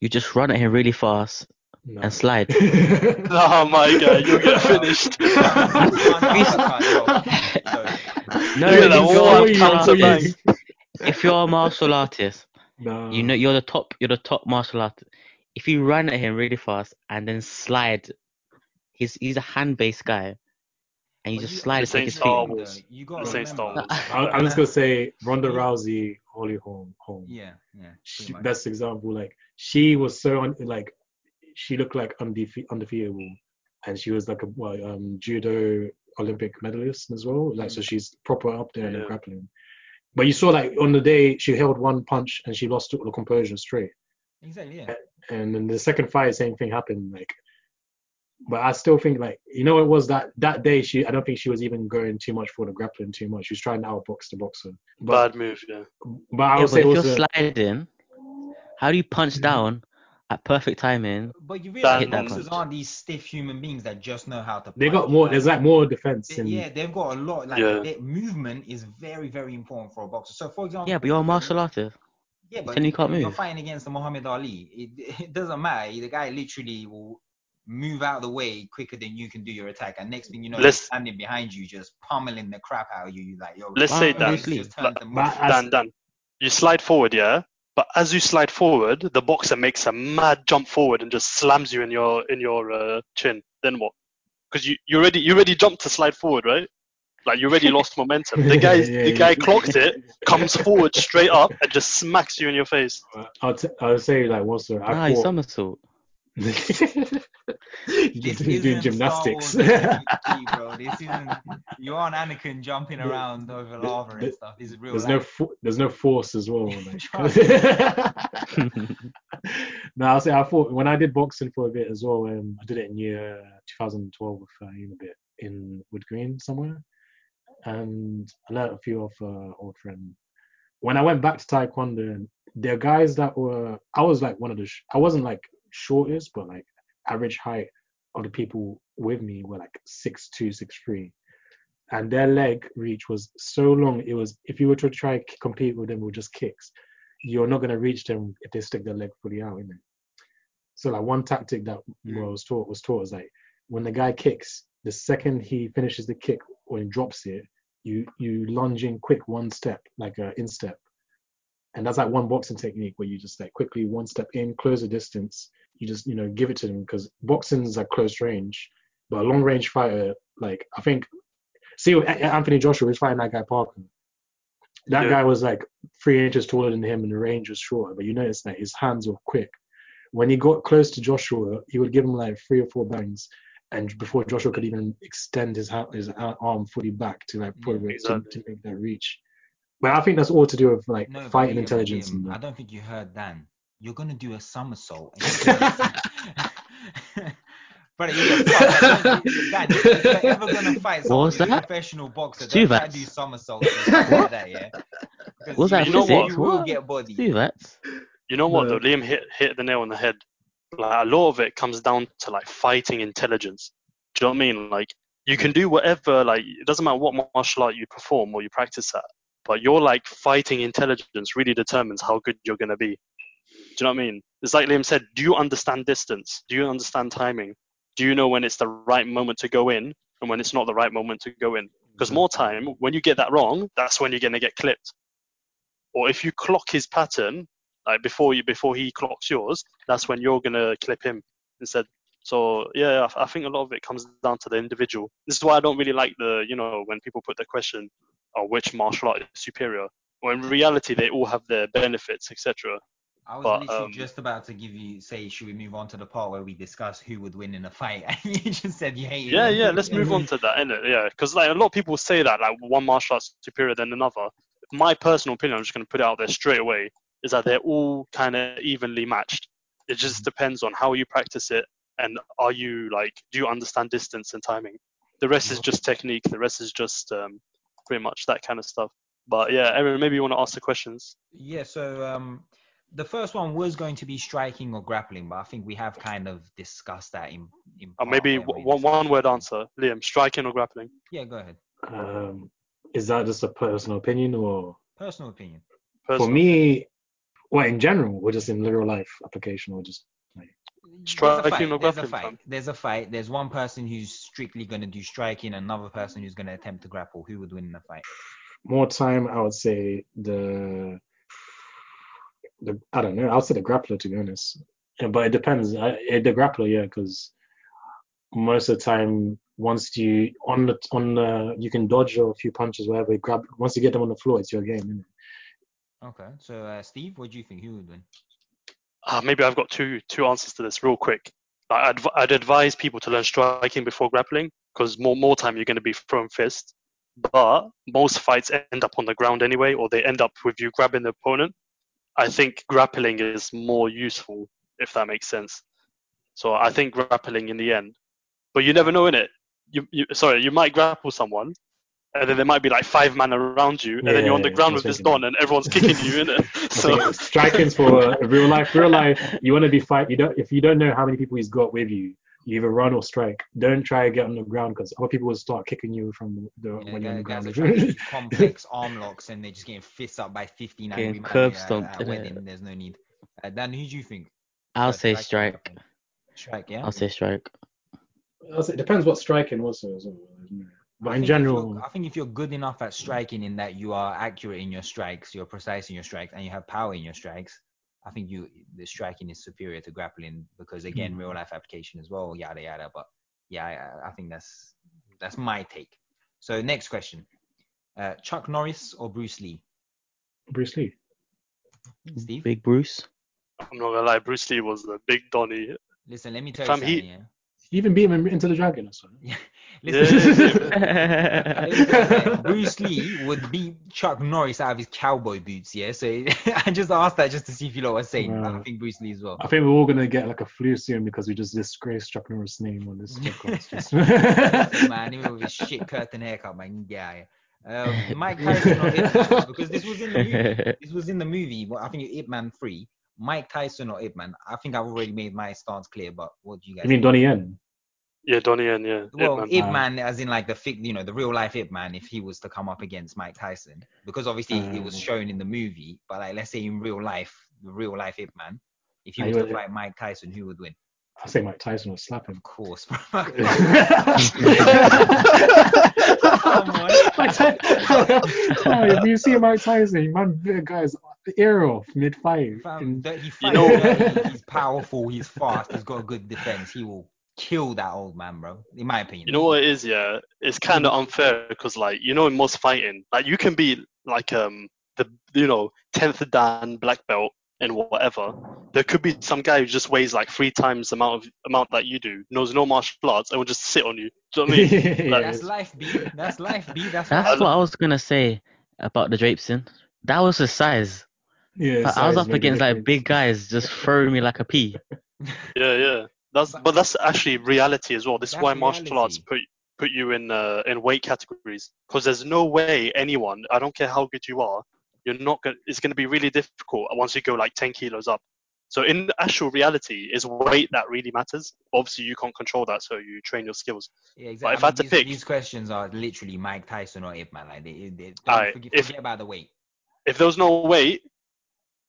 you just run at him really fast No. and slide. Oh my god, you'll get finished. No, Look at that if one you're, Oh, counter you- bang. if you're a martial artist, no. you know you're the top. You're the top martial artist. If you run at him really fast and then slide, he's he's a hand-based guy, and you But just you- slide This and take ain't his Star feet. Wars. You got This to ain't Star remember. Wars. I, I'm just gonna say Ronda You- Rousey, Holly Holm, Holm. Yeah, yeah. She, best example. Like she was so un, like she looked like undefe- undefeatable, and she was like a what, um, judo Olympic medalist as well. Like so, she's proper up there in Yeah. grappling. But you saw like on the day she held one punch and she lost all the composure straight. Exactly. Yeah. And then the second fight, same thing happened. Like, but I still think like you know it was that that day she I don't think she was even going too much for the grappling too much. She was trying to outbox the boxer. But Bad move, yeah. but I Yeah, would but if also you're sliding, how do you punch mm-hmm. down at perfect timing? But you realize Hit that boxers aren't these stiff human beings that just know how to. they punch. got more. Like, There's like more defense. they- in, yeah, they've got a lot. Like Yeah. their movement is very, very important for a boxer. So, for example, Yeah, but you're a martial artist. Yeah, but you can't move. you're move. fighting against a Muhammad Ali. It, it doesn't matter. The guy literally will move out of the way quicker than you can do your attack, and next thing you know, Let's- he's standing behind you, just pummeling the crap out of you. You're like, yo, Let's say Bruce that. Bruce Lee. just turned to But mush. I- Dan, Dan. You slide forward, yeah? But as you slide forward, the boxer makes a mad jump forward and just slams you in your in your uh, chin. Then what? Because you you already you already jumped to slide forward, right? Like you already lost momentum. The guy Yeah, the yeah. guy clocks it, comes forward straight up, and just smacks you in your face. I'll t- I'll say like once I Ah, somersault. This He's doing gymnastics. Bro. This isn't. You're on Anakin jumping around over lava and stuff. This is real there's no fo- there's no force as well. No, I'll say I thought when I did boxing for a bit as well. Um, I did it in year 2012 with uh, a bit in Wood Green somewhere, and I learned a few off uh, old friend. when I went back to Taekwondo, there are guys that were I was like one of the sh- I wasn't like shortest, but like average height of the people with me were like six two, six three, and their leg reach was so long. It was if you were to try to compete with them with just kicks, you're not gonna reach them if they stick their leg fully out. Innit? So like one tactic that Mm. was taught was taught was like when the guy kicks, the second he finishes the kick or he drops it, you you lunge in quick one step like a instep, and that's like one boxing technique where you just like quickly one step in, close the distance. You just you know give it to them because boxing's like close range, but a long range fighter like I think see A- A- Anthony Joshua was fighting that guy Parker. That Yeah. guy was like three inches taller than him and the range was shorter, but you notice that his hands were quick. When he got close to Joshua, he would give him like three or four bangs, and before Joshua could even extend his ha- his arm fully back to like put Yeah, it to, to make that reach. But I think that's all to do with like No, but fighting intelligence. Liam, and uh, I don't think you heard Dan. You're gonna do a somersault. and you're gonna- But you get fucked. Like, don't- Dan, if you're ever gonna fight someone a professional boxer, Stu don't try to do somersaults and stuff like that, yeah. 'Cause Was you, that You know what? you will What? get body. Do that. You know what No. though? Liam hit hit the nail on the head. Like a lot of it comes down to like fighting intelligence. Do you know what I mean? Like you can do whatever. Like it doesn't matter what martial art you perform or you practice at, but your like fighting intelligence really determines how good you're gonna be. Do you know what I mean? It's like Liam said. Do you understand distance? Do you understand timing? Do you know when it's the right moment to go in and when it's not the right moment to go in? Because mm-hmm. more time, when you get that wrong, that's when you're gonna get clipped. Or if you clock his pattern, like before you before he clocks yours, that's when you're gonna clip him instead. So yeah, I, I think a lot of it comes down to the individual. This is why I don't really like the you know when people put the question, "Oh, which martial art is superior?" Well, in reality, they all have their benefits, etc. I was But, literally um, just about to give you say, should we move on to the part where we discuss who would win in a fight? And you just said you hated Yeah, yeah. Let's move on to that, innit? Yeah, because like a lot of people say that like one martial art's superior than another. My personal opinion, I'm just gonna put it out there straight away, is that they're all kind of evenly matched. It just depends on how you practice it and are you like, do you understand distance and timing? The rest is just technique. The rest is just um, pretty much that kind of stuff. But yeah, Aaron, maybe you want to ask the questions. Yeah, so um, the first one was going to be striking or grappling, but I think we have kind of discussed that in. in Or part maybe when one, one word answer. Liam, striking or grappling? Yeah, go ahead. Um, is that just a personal opinion or Personal opinion. for me? Well, in general, or just in literal life application, or just Striking there's a fight. There's a fight. There's a fight. There's one person who's strictly going to do striking, another person who's going to attempt to grapple. Who would win in the fight? more time, I would say the the I don't know. I would say the grappler to be honest, Yeah, but it depends. I, eh, the grappler, yeah, because most of the time, once you on the on the you can dodge a few punches, whatever. you Grab once you get them on the floor, it's your game. Isn't it? Okay, so uh, Steve, what do you think? Who would win? Uh, maybe I've got two two answers to this real quick. I'd, I'd advise people to learn striking before grappling because more more time you're going to be throwing fists. But most fights end up on the ground anyway, or they end up with you grabbing the opponent. I think grappling is more useful if that makes sense. So I think grappling in the end, but you never know in it. You, you sorry, you might grapple someone, and then there might be like five men around you, and then you're on the Yeah, ground with was this thinking don, and everyone's kicking you in it. I So think striking's for uh, real life. Real life, you want to be fight. You don't if you don't know how many people he's got with you. You either run or strike. Don't try to get on the ground because other people will start kicking you from the Yeah, when you're on the ground. are trying to complex arm locks and they're just getting fists up by 15 Getting angry curb at, stomped, at a innit? wedding. There's no need. Uh, Dan, who do you think? I'll First, say striking strike. Strike, yeah. I'll say strike. I'll say- it depends what striking also. as well, isn't it? But in think if you're- general, I think if you're good enough at striking in that you are accurate in your strikes, you're precise in your strikes, and you have power in your strikes, I think you the striking is superior to grappling because again, Hmm. real life application as well, yada yada. But yeah, I, I think that's that's my take. So next question: uh, Chuck Norris or Bruce Lee? Bruce Lee. Steve, Big Bruce. I'm not gonna lie, Bruce Lee was the big Donny. listen, let me tell Fam, you he- something. Yeah? He even beat him into the dragon. That's Yeah. Yeah, Listen, yeah, Let me tell you something. Bruce Lee would beat Chuck Norris out of his cowboy boots, yeah. So I just asked that just to see if you know what I'm saying. I think Bruce Lee as well. I think we're all gonna get like a flu soon because we just disgraced Chuck Norris' name on this podcast. Just- man, even with his shit curtain haircut, man. Yeah. yeah. Um, Mike Tyson or Ip Man, because this was in the movie. This was in the movie. Well, I think Ip Man three. Mike Tyson or Ip Man. I think I've already made my stance clear. But what do you guys? You mean Donnie Yen? Yeah, Donnie Yen, yeah. well, Ip Man. Ip Uh, Man, as in like the fic, you know, the real life Ip Man, if he was to come up against Mike Tyson, because obviously it was Uh. shown in the movie, but like let's say in real life, the real life Ip Man, if he Are was to a- fight Mike Tyson, who would win? I say Mike Tyson would slap him. Of course, bro. Come on. Mike Ty- oh, if you see Mike Tyson, man, bit guy's ear off mid fight. That You know- he's powerful, he's fast, he's got a good defense. He will kill that old man, bro. In my opinion. You know what it is, yeah? It's kind of unfair because, like, you know, in most fighting, like, you can be like um the you know tenth dan black belt and whatever. There could be some guy who just weighs like three times the amount of amount that you do, knows no martial arts, and will just sit on you. Do you know what I mean? Yeah, That's life, B. That's life, B. That's, That's life. what I was gonna say about the Drapeson. That was his size. yeah, But I was size up against like big guys just throwing me like a pea. Yeah, yeah. That's but that's actually reality as well. This is why martial arts put put you in uh, in weight categories because there's no way anyone, I don't care how good you are, you're not gonna. It's going to be really difficult once you go like 10 kilos up. So in actual reality, is weight that really matters. Obviously, you can't control that, so you train your skills. Yeah, But exactly. if I had to these, pick- these questions are literally Mike Tyson or Ip Man. Like, they, they, don't Alright, forget, if- forget about the weight. If there was no weight,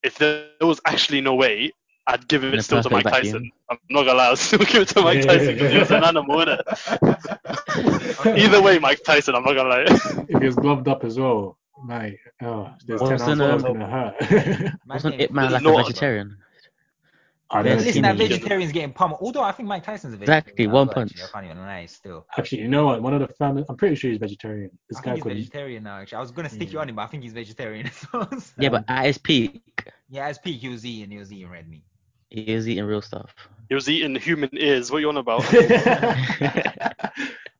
if there was actually no weight, I'd give it a still to Mike perfect Tyson. vacuum. I'm not gonna lie, I'd still give it to Mike Tyson because he was an animal, innit? Either way, Mike Tyson, I'm not gonna lie. If he was gloved up as well, mate, oh, there's ten Wasn't, ounces um, gonna hurt. Wasn't getting Ip Man like no- a vegetarian? I Yeah, don't Listen, that skinny. vegetarian's getting pummeled. Although I think Mike Tyson's a vegetarian. Exactly, one punch. Actually. I can't even lie still. Actually, you know what? One of the family, I'm pretty sure he's vegetarian. This I guy think he's could. vegetarian now. Actually, I was gonna stick you on him, but I think he's vegetarian as well. Yeah, but at his peak, yeah, as peak, he was eating. He was eating red meat. He was eating real stuff. He was eating human ears. What you on about?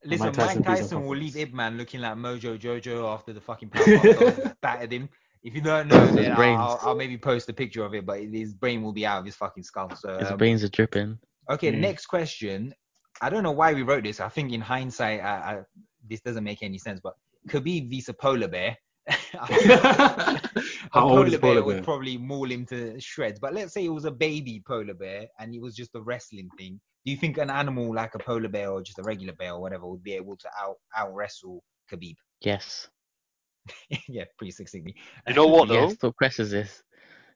Listen, Mike Mike Tyson Tyson, piece of will confidence. leave Ip Man looking like Mojo Jojo after the fucking Powerpuff Girls battered him. If you don't know, then I'll. I'll, I'll maybe post a picture of it, but his brain will be out of his fucking skull. So His um, brains are dripping. Okay, Mm. next question. I don't know why we wrote this. I think in hindsight, I, I, this doesn't make any sense. But Khabib vs polar bear. I a How old polar bear polar would bear? probably maul him to shreds. But let's say it was a baby polar bear and it was just a wrestling thing. Do you think an animal like a polar bear or just a regular bear or whatever would be able to out out wrestle Khabib? Yes. yeah, pretty succinctly. You know what though? Yes. What presses this?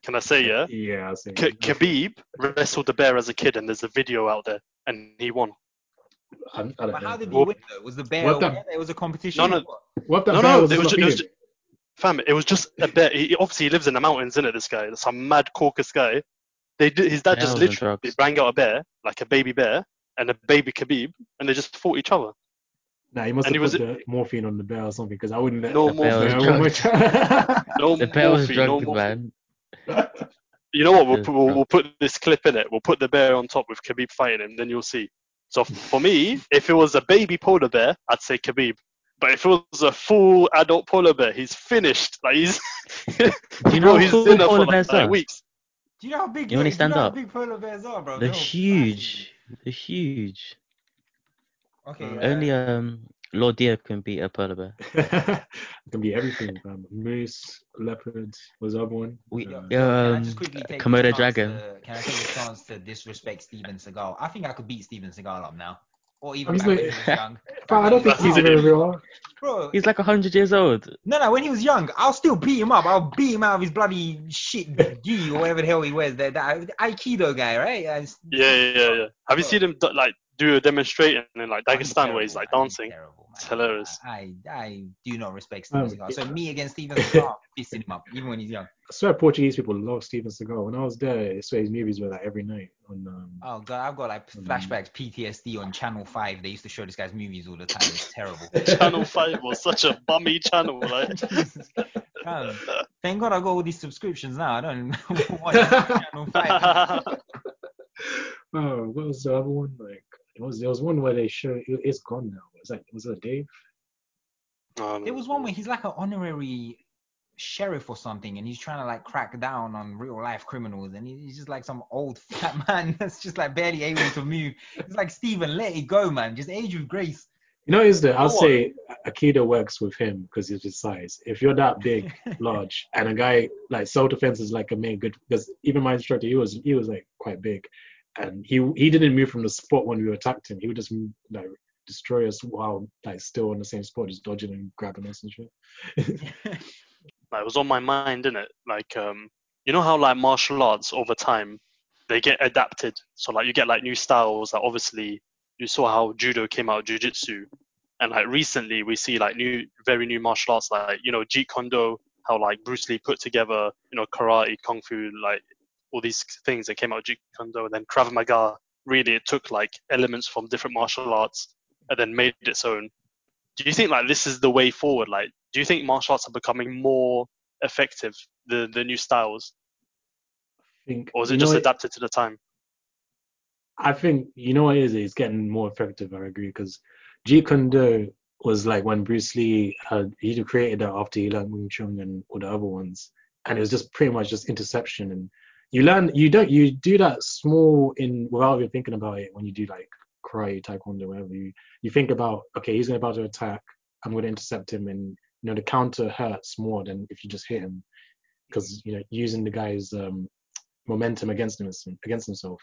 Can I say yeah? Yeah, I see. K- Khabib wrestled the bear as a kid, and there's a video out there, and he won. I, I don't But know. how did he Well, win though? Was the bear what the- aware there was a competition? No, no. what? What the No, bear no, was it was ju- it was flopping? Fam, it was just a bear. He, obviously, he lives in the mountains, innit? This guy, some mad caucus guy. They did, his dad just literally drugs. bang out a bear, like a baby bear, and a baby Khabib, and they just fought each other. Nah, he must and have he put was- the morphine on the bear or something because I wouldn't let No the bear was bear drugged. No The bear was morphine, no man. You know what? We'll, put, we'll, we'll put this clip in it. We'll put the bear on top with Khabib fighting him, then you'll see. So for me, if it was a baby polar bear, I'd say Khabib. But if it was a full adult polar bear, he's finished. Like he's, Do you bro, know he's full in there for like, bears like weeks. Do you know how big? You know when stand know up? How big polar bears are, bro. They're massive. huge. They're huge. Okay. Uh, Only um Lord Dio can beat a polar bear. it can be everything, fam. Moose, leopard, was the other one? We- Uh, Yeah, can I um, just quickly take Komodo dragon. To, can I take a chance to disrespect Steven Seagal? I think I could beat Steven Seagal up now, or even He's when like- he was young. fam, I don't think he's He's very real. Bro, He's like hundred years old. no, no, when he was young, I'll still beat him up. I'll beat him out of his bloody shit gi or whatever the hell he wears. That, that Aikido guy, right? Yeah, it's- Yeah, yeah, yeah. yeah. Have you seen him do- like do a demonstration in like Oh, he's Dagestan where he's like man. He's dancing? terrible, man. It's hilarious. I, I, I do not respect Steven Um, Seagal. So me against Steven Seagal, I'm pissing him up, even when he's young. I swear Portuguese people love Steven Seagal. When I was there, I swear his movies were like every night on. Um, Oh god, I've got like Mm. flashbacks, PTSD on Channel Five. They used to show this guy's movies all the time. It's terrible. Channel Five was such a bummy channel, like. Jesus. Man, thank God I got all these subscriptions now. I don't watch Channel Five. oh, what was the other one? Like, it was there was one where they show it, it's gone now. Was that was it Dave? Um, There was one where he's like an honorary sheriff or something, and he's trying to like crack down on real life criminals, and he's just like some old fat man that's just like barely able to move. It's like Steven, let it go, man. Just age with grace. You know, is the I'll What? say Aikido works with him because of his size. If you're that big, large, and a guy like self defense is like a main good because even my instructor, he was he was like quite big, and he he didn't move from the spot when we attacked him. He would just mm, like destroy us while like still on the same spot, just dodging and grabbing us and shit. Like, it was on my mind, didn't it? Like, um, you know how like martial arts over time they get adapted. So like you get like new styles. Like obviously you saw how judo came out jujitsu, and like recently we see like new, very new martial arts like you know Jeet Kune Do, how like Bruce Lee put together you know karate, kung fu, like all these things that came out of Jeet Kune Do, and then Krav Maga. Really, it took like elements from different martial arts and then made its own. Do you think like this is the way forward? Like, do you think martial arts are becoming more effective the the new styles, think, or is it just adapted to the time? I think you know what it is. It's getting more effective. I agree because Jeet Kune Do was like when Bruce Lee had he created that after he learned Wing Chun and all the other ones, and it was just pretty much just interception. And you learn you don't you do that small in without even thinking about it when you do like karate, taekwondo, whatever. You you think about okay, he's about to attack. I'm going to intercept him, and you know the counter hurts more than if you just hit him because you know using the guy's um, momentum against him against himself.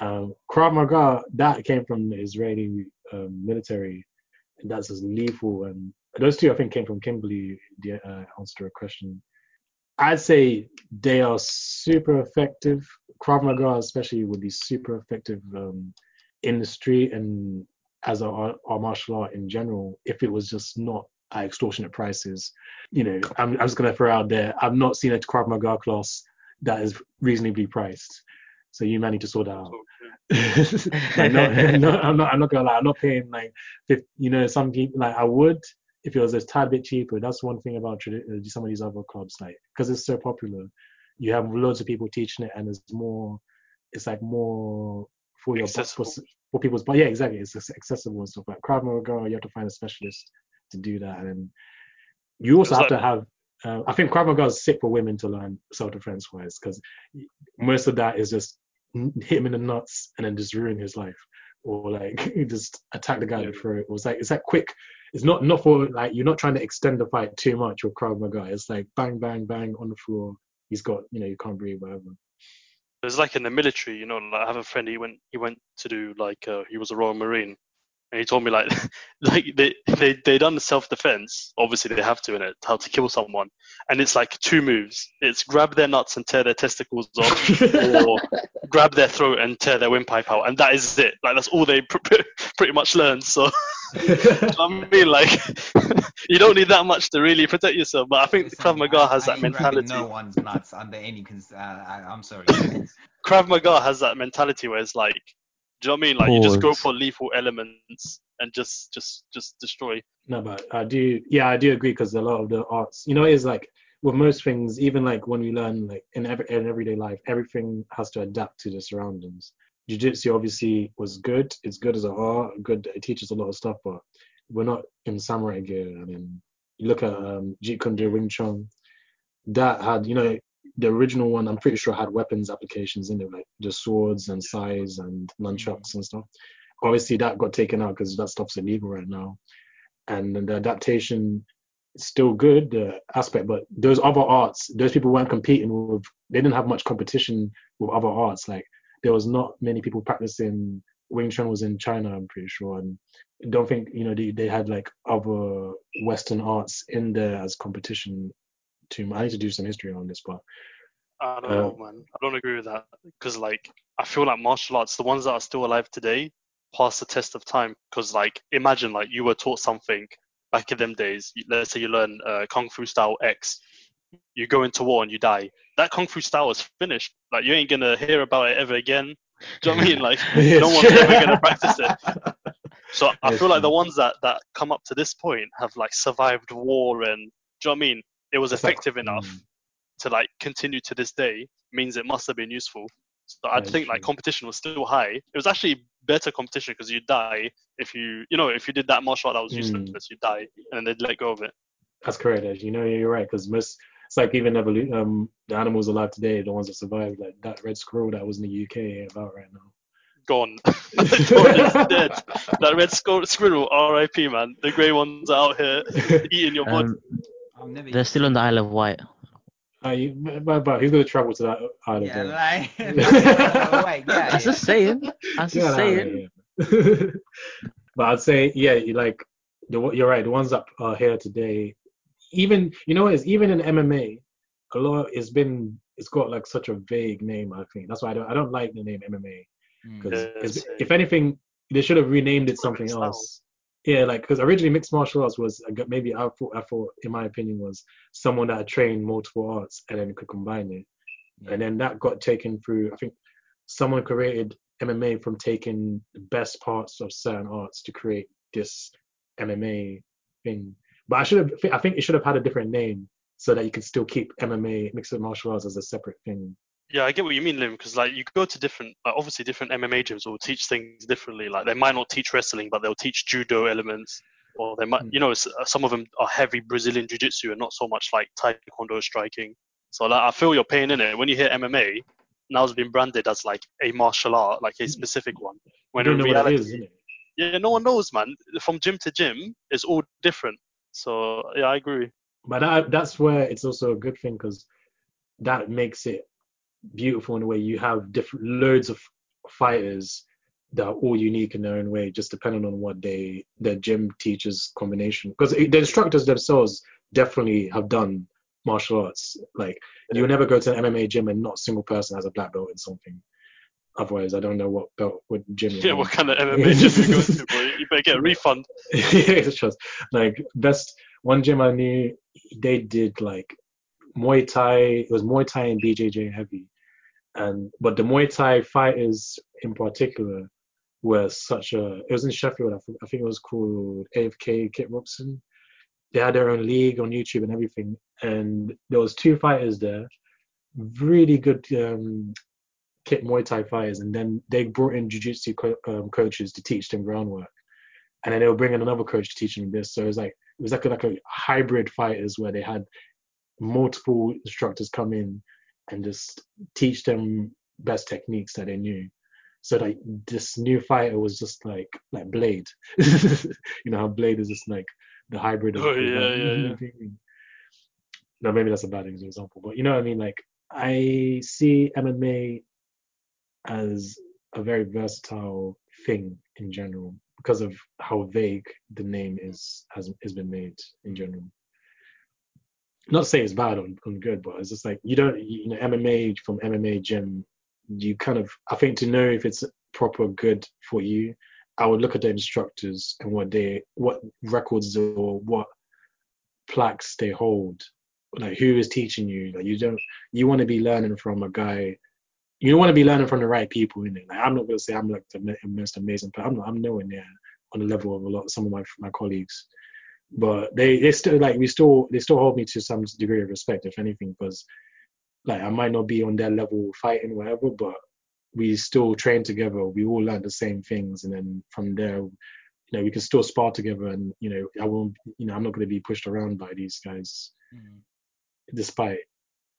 Um, Krav Maga that came from the Israeli um, military, and that's as lethal. And those two, I think, came from Kimberly. The uh, answer to a question. I'd say they are super effective. Krav Maga, especially, would be super effective um, in the street and as our, our martial art in general. If it was just not at extortionate prices, you know, I'm, I'm just gonna throw out there. I've not seen a Krav Maga class that is reasonably priced. So you might need to sort that out. like, no, no, I'm not. I'm not gonna lie. I'm not paying like, 50, you know, some people like I would if it was a tad bit cheaper. That's one thing about uh, some of these other clubs, like because it's so popular, you have loads of people teaching it, and it's more. It's like more for your for, for people's. But yeah, exactly. It's accessible and stuff. Like Krav Maga, you have to find a specialist to do that, and you also have to have. Uh, I think Krav Maga is sick for women to learn self-defense wise because most of that is just hit him in the nuts and then just ruin his life or like just attack the guy Yeah. before it was like it's that quick it's not not for like you're not trying to extend the fight too much with Krav Maga it's like bang bang bang on the floor he's got you know you can't breathe whatever it's like in the military, you know, like I have a friend. He went he went to do like uh, he was a Royal Marine, and he told me like like they they they done self defense. Obviously they have to in it how to kill someone, and it's like two moves. It's grab their nuts and tear their testicles off, or grab their throat and tear their windpipe out, and that is it. Like that's all they pr- pr- pretty much learn. So I mean, like you don't need that much to really protect yourself. But I think Listen, Krav Maga I- has I that mentality. No one's nuts under any. Cons- uh, I, I'm sorry. Krav Maga has that mentality where it's like, do you know what I mean? Like you just go for lethal elements and just just just destroy. no but I do yeah I do agree because a lot of the arts you know it is like with most things even like when we learn like in every in everyday life everything has to adapt to the surroundings jiu-jitsu obviously was good it's good as an art good it teaches a lot of stuff but we're not in samurai gear i mean you look at um jeet kune do wing chun that had you know the original one i'm pretty sure had weapons applications in it like just swords and sais and nunchucks and stuff. Obviously that got taken out because that stuff's illegal right now. And the adaptation is still good the aspect but those other arts those people weren't competing with they didn't have much competition with other arts. Like there was not many people practicing Wing Chun was in China, I'm pretty sure, and don't think you know they, they had like other Western arts in there as competition. To I need to do some history on this, but I don't Uh, know, man. I don't agree with that because like I feel like martial arts, the ones that are still alive today, pass the test of time. Because like imagine like you were taught something back in them days. Let's say you learn uh, kung fu style X, you go into war and you die. That kung fu style is finished. Like you ain't gonna hear about it ever again. Do you know what I mean? Like no one's ever gonna practice it. So I That's feel like the ones that that come up to this point have like survived war and do you know what I mean? It was effective enough mm. to like continue to this day means it must have been useful. So I think like competition was still high. It was actually better competition because you die if you you know if you did that martial art that was Mm. useless, you die and they'd let go of it. That's correct. Ed. You know, you're right because most it's like even evolu- um the animals alive today, the ones that survived, like that red squirrel that was in the UK about right now. gone. Dead. That red squ- squirrel, R.I.P. Man. The grey ones are out here eating your body. Um, they're still on the Isle of Wight. Uh, you, but, but who's gonna travel to that island? Yeah, though? like, like, yeah, That's just saying. That's Get just saying. here. but I'd say, yeah, you like the you're right. The ones that are here today, even you know, what is even in MMA, a lot it's been it's got like such a vague name. I think that's why I don't I don't like the name MMA Mm. because Yeah, if anything, they should have renamed it something else. Yeah, like because originally mixed martial arts was maybe I thought I thought in my opinion was someone that had trained multiple arts and then could combine it. And then that got taken through i think someone created mma from taking the best parts of certain arts to create this mma thing. But i should have i think it should have had a different name so that you could still keep mma mixed martial arts as a separate thing Yeah, I get what you mean, Lim, because like you go to different, like obviously different MMA gyms will teach things differently. Like they might not teach wrestling, but they'll teach judo elements, or they might, Mm. you know, uh, some of them are heavy Brazilian jiu-jitsu and not so much like taekwondo striking. So like I feel your pain in it when you hear MMA. Now it's been branded as like a martial art, like a specific one. When in reality, what it is isn't it yeah, no one knows, man. From gym to gym, it's all different. So yeah, I agree. but that, that's where it's also a good thing because that makes it beautiful in a way. You have different loads of fighters that are all unique in their own way just depending on what they their gym teaches combination. Because the instructors themselves definitely have done martial arts. Like you'll never go to an mma gym and not a single person has a black belt in something. Otherwise i don't know what belt what gym Yeah, what kind of MMA gym you go to, boy? You better get a refund. it's just like best one gym I knew they did like Muay Thai it was Muay Thai and BJJ heavy and but the Muay Thai fighters in particular were such a it was in Sheffield I think, I think it was called AFK Kit Robson. they had their own league on YouTube and everything and there was two fighters there really good um kick Muay Thai fighters and then they brought in jiu-jitsu co- um, coaches to teach them groundwork and then they were bringing another coach to teach them this. So it was like it was like a, like a hybrid fighters where they had multiple instructors come in and just teach them best techniques that they knew. So like this new fighter was just like like Blade, you know how Blade is just like the hybrid of. Oh, yeah, yeah, yeah. No, maybe that's a bad example, but you know what I mean. Like I see MMA as a very versatile thing in general because of how vague the name is has has been made in general. Not to say it's bad or, or good, but it's just like you don't you know MMA from MMA gym, you kind of I think to know if it's proper good for you, I would look at the instructors and what they what records or what plaques they hold, like who is teaching you. Like you don't you want to be learning from a guy you want to be learning from the right people in it. Like I'm not gonna say I'm like the most amazing, but I'm not, I'm nowhere near on the level of a lot some of my my colleagues. But they they still like we still they still hold me to some degree of respect, if anything, because like I might not be on their level fighting whatever, but we still train together. We all learn the same things, and then from there, you know, we can still spar together. And you know, I won't, you know, I'm not gonna be pushed around by these guys, Mm. despite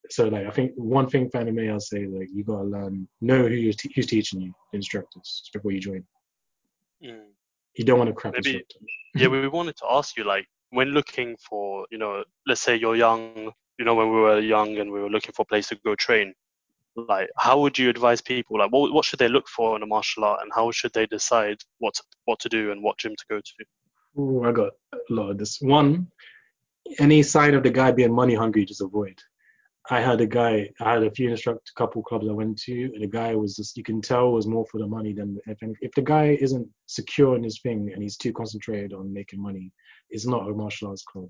so like I think one thing for MMA I'll say like you gotta learn know who te- who's teaching you instructors before you join. Mm. You don't want to crap Maybe- yeah, we wanted to ask you, like, when looking for, you know, let's say you're young, you know, when we were young and we were looking for a place to go train, like, how would you advise people? Like, what, what should they look for in a martial art, and how should they decide what to, what to do and what gym to go to? Ooh, I got a lot of this. One, any sign of the guy being money hungry, just avoid. I had a guy, I had a few instructor, couple clubs I went to, and the guy was just, you can tell was more for the money than if if the guy isn't secure in his thing and he's too concentrated on making money, it's not a martial arts club.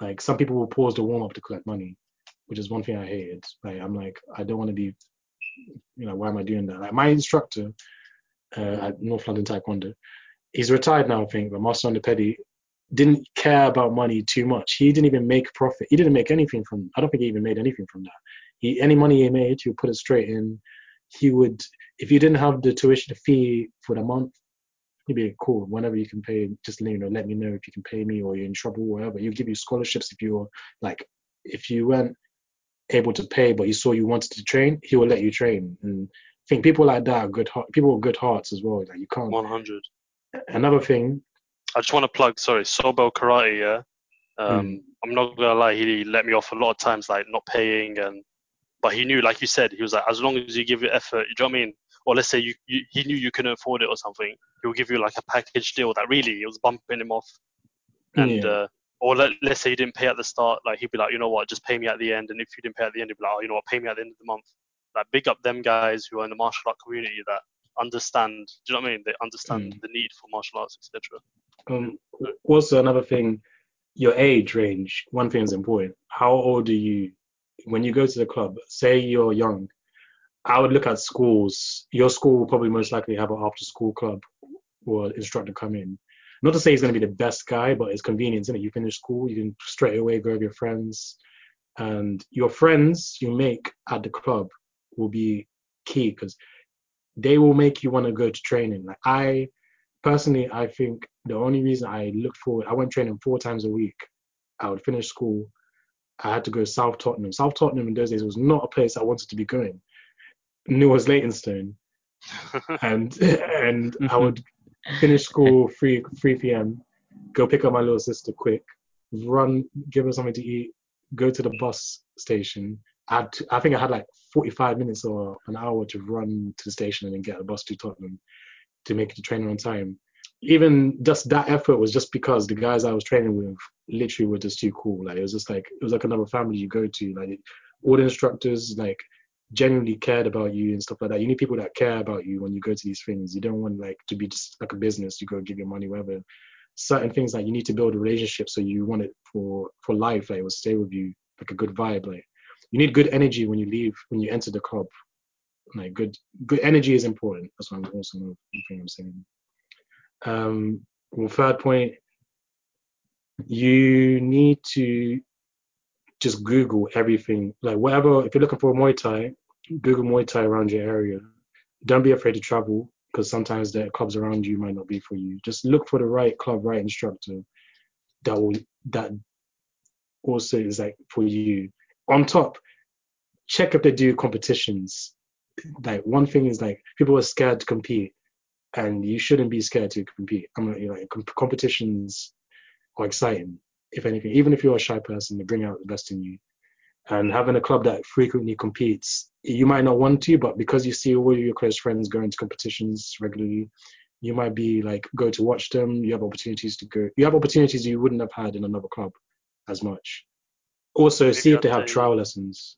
Like some people will pause the warm up to collect money, which is one thing I hated. Like I'm like, I don't want to be, you know, why am I doing that? Like my instructor uh, at North London Taekwondo, he's retired now, I think, but Master Underpedi didn't care about money too much. He didn't even make profit. He didn't make anything from. I don't think he even made anything from that. He any money he made, he would put it straight in. He would, if you didn't have the tuition fee for the month, he'd be cool. Whenever you can pay, just you know, let me know if you can pay me or you're in trouble, or whatever. He'll give you scholarships if you're like, if you weren't able to pay, but he saw you wanted to train, he will let you train. And I think people like that are good heart, people with good hearts as well. Like you can't. 100. Another thing, I just want to plug, sorry, Sobel Karate, yeah. Um, Mm. I'm not gonna lie, he let me off a lot of times, like not paying, and but he knew, like you said, he was like, as long as you give it effort, you know what I mean? Or let's say you, you he knew you couldn't afford it or something, he'll give you like a package deal that really it was bumping him off, and Yeah. uh, or let, let's say you didn't pay at the start, like he'd be like, you know what, just pay me at the end, and if you didn't pay at the end, he'd be like, oh, you know what, pay me at the end of the month. Like big up them guys who are in the martial art community that understand. Do you know what I mean? They understand the need for martial arts, etc. um, also another thing, your age range. One thing is important. How old are you when you go to the club? Say you're young. I would look at schools. Your school will probably most likely have an after school club or instructor come in. Not to say he's going to be the best guy, but it's convenience, isn't it? You finish school, you can straight away go with your friends, and your friends you make at the club will be key because they will make you want to go to training. Like I personally, I think the only reason I looked forward, I went training four times a week. I would finish school. I had to go to South Tottenham. South Tottenham in those days was not a place I wanted to be going. New it was Leytonstone, and and I would finish school three three p.m. Go pick up my little sister quick, run, give her something to eat, go to the bus station. I had to, I think I had like 45 minutes or an hour to run to the station and then get a bus to Tottenham to make it to training on time. Even just that effort was just because the guys I was training with literally were just too cool. Like it was just like it was like another family you go to. Like all the instructors like genuinely cared about you and stuff like that. You need people that care about you when you go to these things. You don't want like to be just like a business. You go give your money wherever. Certain things like you need to build a relationship so you want it for for life. Like it will stay with you like a good vibe. Like you need good energy when you leave when you enter the club. Like good good energy is important. That's what I'm also another thing I'm saying. Um, well, third point, you need to just Google everything. Like whatever, if you're looking for Muay Thai, Google Muay Thai around your area. Don't be afraid to travel because sometimes the clubs around you might not be for you. Just look for the right club, right instructor that will that also is like for you. On top, check if they do competitions. Like one thing is like people are scared to compete, and you shouldn't be scared to compete. I'm not, you know, com- competitions are exciting. If anything, even if you're a shy person, they bring out the best in you. And having a club that frequently competes, you might not want to, but because you see all your close friends going to competitions regularly, you might be like go to watch them. You have opportunities to go. You have opportunities you wouldn't have had in another club as much. Also, Maybe see if they have trial lessons.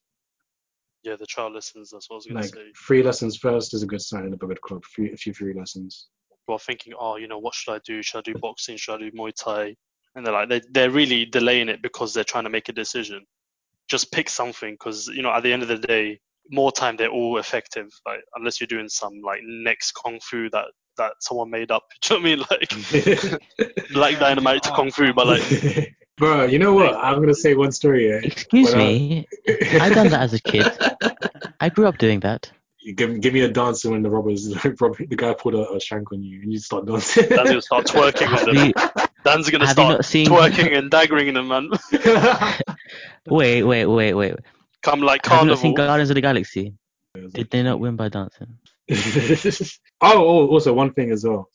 Yeah, the trial lessons. That's what I was gonna Like say. free lessons first is a good sign of a good club. Free, a few free lessons. People are thinking, oh, you know, what should I do? Should I do boxing? Should I do Muay Thai? And they're like, they they're really delaying it because they're trying to make a decision. Just pick something because you know, at the end of the day, more time they're all effective. Like unless you're doing some like next kung fu that that someone made up. Do you know what I mean? Like like dynamite to kung fu, but like Bro, you know what? I'm gonna say one story. Yeah? Excuse When uh, I- me. I done that as a kid. I grew up doing that. You give, give me a dance when the robbers, rob, the guy pulled a, a shank on you, and you start dancing. Dan's gonna start twerking on Have them. you, Dan's gonna have start seen- twerking and daggering them, man. wait, wait, wait, wait. Come like Have you not seen carnival. Guardians of the Galaxy? Did they not win by dancing? oh, oh, also one thing as well.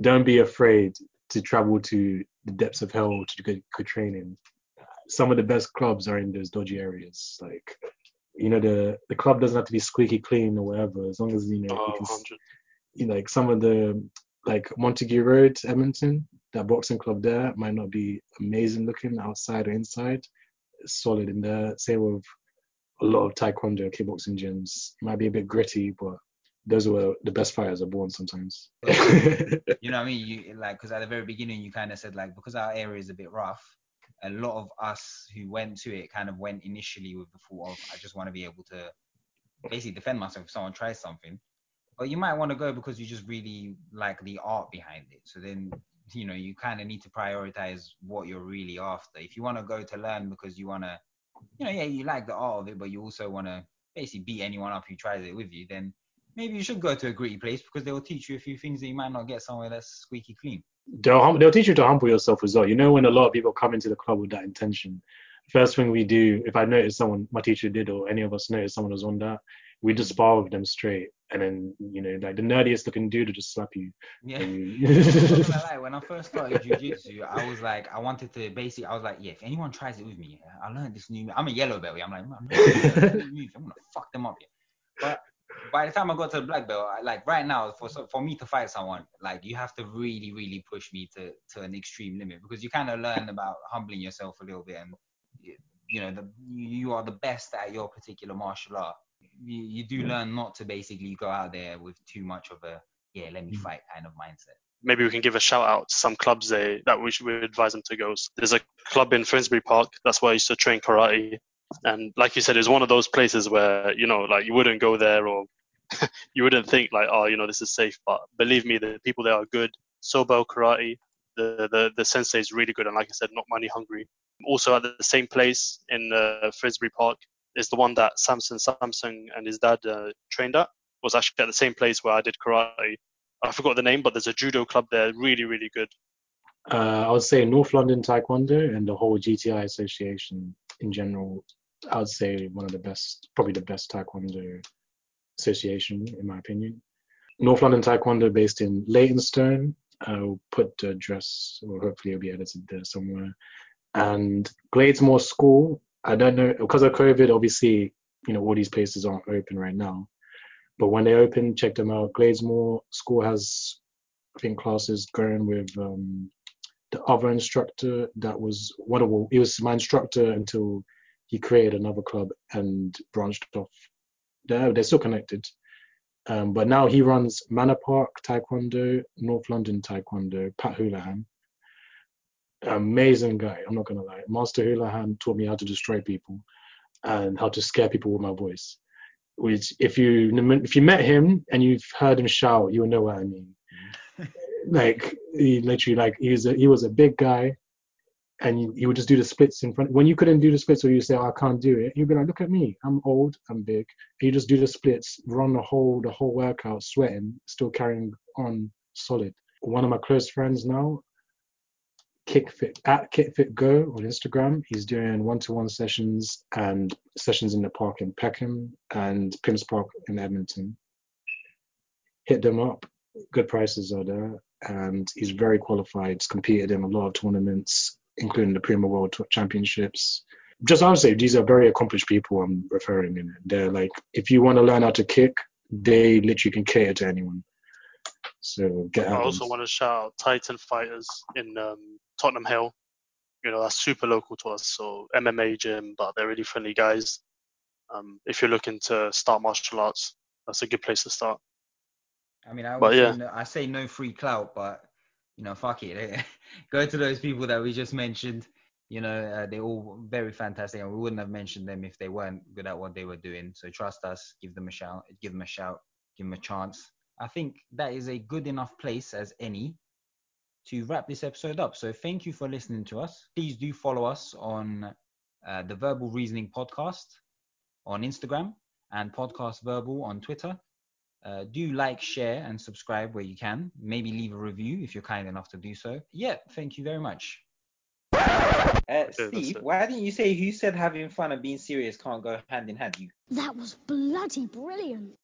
Don't be afraid to travel to the depths of hell to get good training. Some of the best clubs are in those dodgy areas. Like, you know, the the club doesn't have to be squeaky clean or whatever. As long as you know, Oh, you can, oh, you know, like some of the like Montagu Road, Edmonton, that boxing club there might not be amazing looking outside or inside. It's solid in there. Same with a lot of taekwondo, kickboxing gyms. It might be a bit gritty, but those were the best fighters are born sometimes. You know what I mean? You like because at the very beginning you kind of said like because our area is a bit rough. A lot of us who went to it kind of went initially with the thought of I just want to be able to basically defend myself if someone tries something. But you might want to go because you just really like the art behind it. So then you know you kind of need to prioritize what you're really after. If you want to go to learn because you want to, you know, yeah, you like the art of it, but you also want to basically beat anyone up who tries it with you, then maybe you should go to a gritty place because they will teach you a few things that you might not get somewhere that's squeaky clean. they'll, hum- they'll teach you to humble yourself as well. You know, when a lot of people come into the club with that intention, first thing we do, if I notice someone, my teacher did, or any of us notice someone was on that, we just spar with them straight, and then you know like the nerdiest looking dude would just slap you. Yeah. you- lie, when I first started jujitsu, I was like, I wanted to basically, I was like, yeah, if anyone tries it with me, I learned this new. I'm a yellow belt. yeah, I'm like, mm, I'm, learning this I'm gonna fuck them up. Yeah. But by the time I got to the black belt, I, like right now, for for me to fight someone, like you have to really, really push me to to an extreme limit because you kind of learn about humbling yourself a little bit and you, you know the you, you are the best at your particular martial art. You, you do learn not to basically go out there with too much of a yeah, let me mm. fight kind of mindset. maybe we can give a shout out to some clubs they, that we should we advise them to go. So there's a club in Finsbury Park. That's where I used to train karate. And like you said, it's one of those places where you know, like you wouldn't go there or you wouldn't think like, oh, you know, this is safe. But believe me, the people there are good. Sobo karate. The the the sensei is really good, and like I said, not money hungry. Also at the same place in uh, Park is the one that Samson Samsung and his dad uh, trained at. Was actually at the same place where I did karate. I forgot the name, but there's a judo club there, really, really good. uh, I would say North London Taekwondo and the whole GTI Association in general. I would say one of the best, probably the best Taekwondo association in my opinion. North London Taekwondo, based in Leytonstone. I'll put the address, or hopefully it'll be edited there somewhere. And Gladesmore School. I don't know because of COVID. Obviously, you know all these places aren't open right now. But when they open, check them out. Gladesmore School has, I think, classes going with um, the other instructor that was one of he was my instructor until he created another club and branched off. They're they're still connected, um, but now he runs Manor Park Taekwondo, North London Taekwondo. Pat Houlihan, amazing guy. I'm not gonna lie. Master Houlihan taught me how to destroy people and how to scare people with my voice. Which, if you if you met him and you've heard him shout, you'll know what I mean like he literally like he was a, he was a big guy and you, would just do the splits in front when you couldn't do the splits or you say oh, I can't do it you'd be like look at me I'm old I'm big you just do the splits run the whole the whole workout sweating still carrying on solid one of my close friends now kickfit at kickfit go on Instagram he's doing one-to-one sessions and sessions in the park in Peckham and Pymmes Park in Edmonton hit them up good prices are there and he's very qualified. He's competed in a lot of tournaments, including the Prima World Championships. Just I would say these are very accomplished people I'm referring in. They're like, if you want to learn how to kick, they literally can cater to anyone. So get out. I out. also want to shout out Titan Fighters in um, Tottenham Hale. You know, that's super local to us. So MMA gym, but they're really friendly guys. Um, if you're looking to start martial arts, that's a good place to start. I mean, I But yeah. no, I say no free clout, but you know, fuck it. Go to those people that we just mentioned. You know, uh, they're all very fantastic, and we wouldn't have mentioned them if they weren't good at what they were doing. So trust us. Give them a shout. Give them a shout. Give them a chance. I think that is a good enough place as any to wrap this episode up. So thank you for listening to us. Please do follow us on uh, the Verbal Reasoning Podcast on Instagram and Podcast Verbal on Twitter. Uh, do like, share, and subscribe where you can. Maybe leave a review if you're kind enough to do so. Yeah, thank you very much. Uh, Steve, why didn't you say who said having fun and being serious can't go hand in hand? You That was bloody brilliant.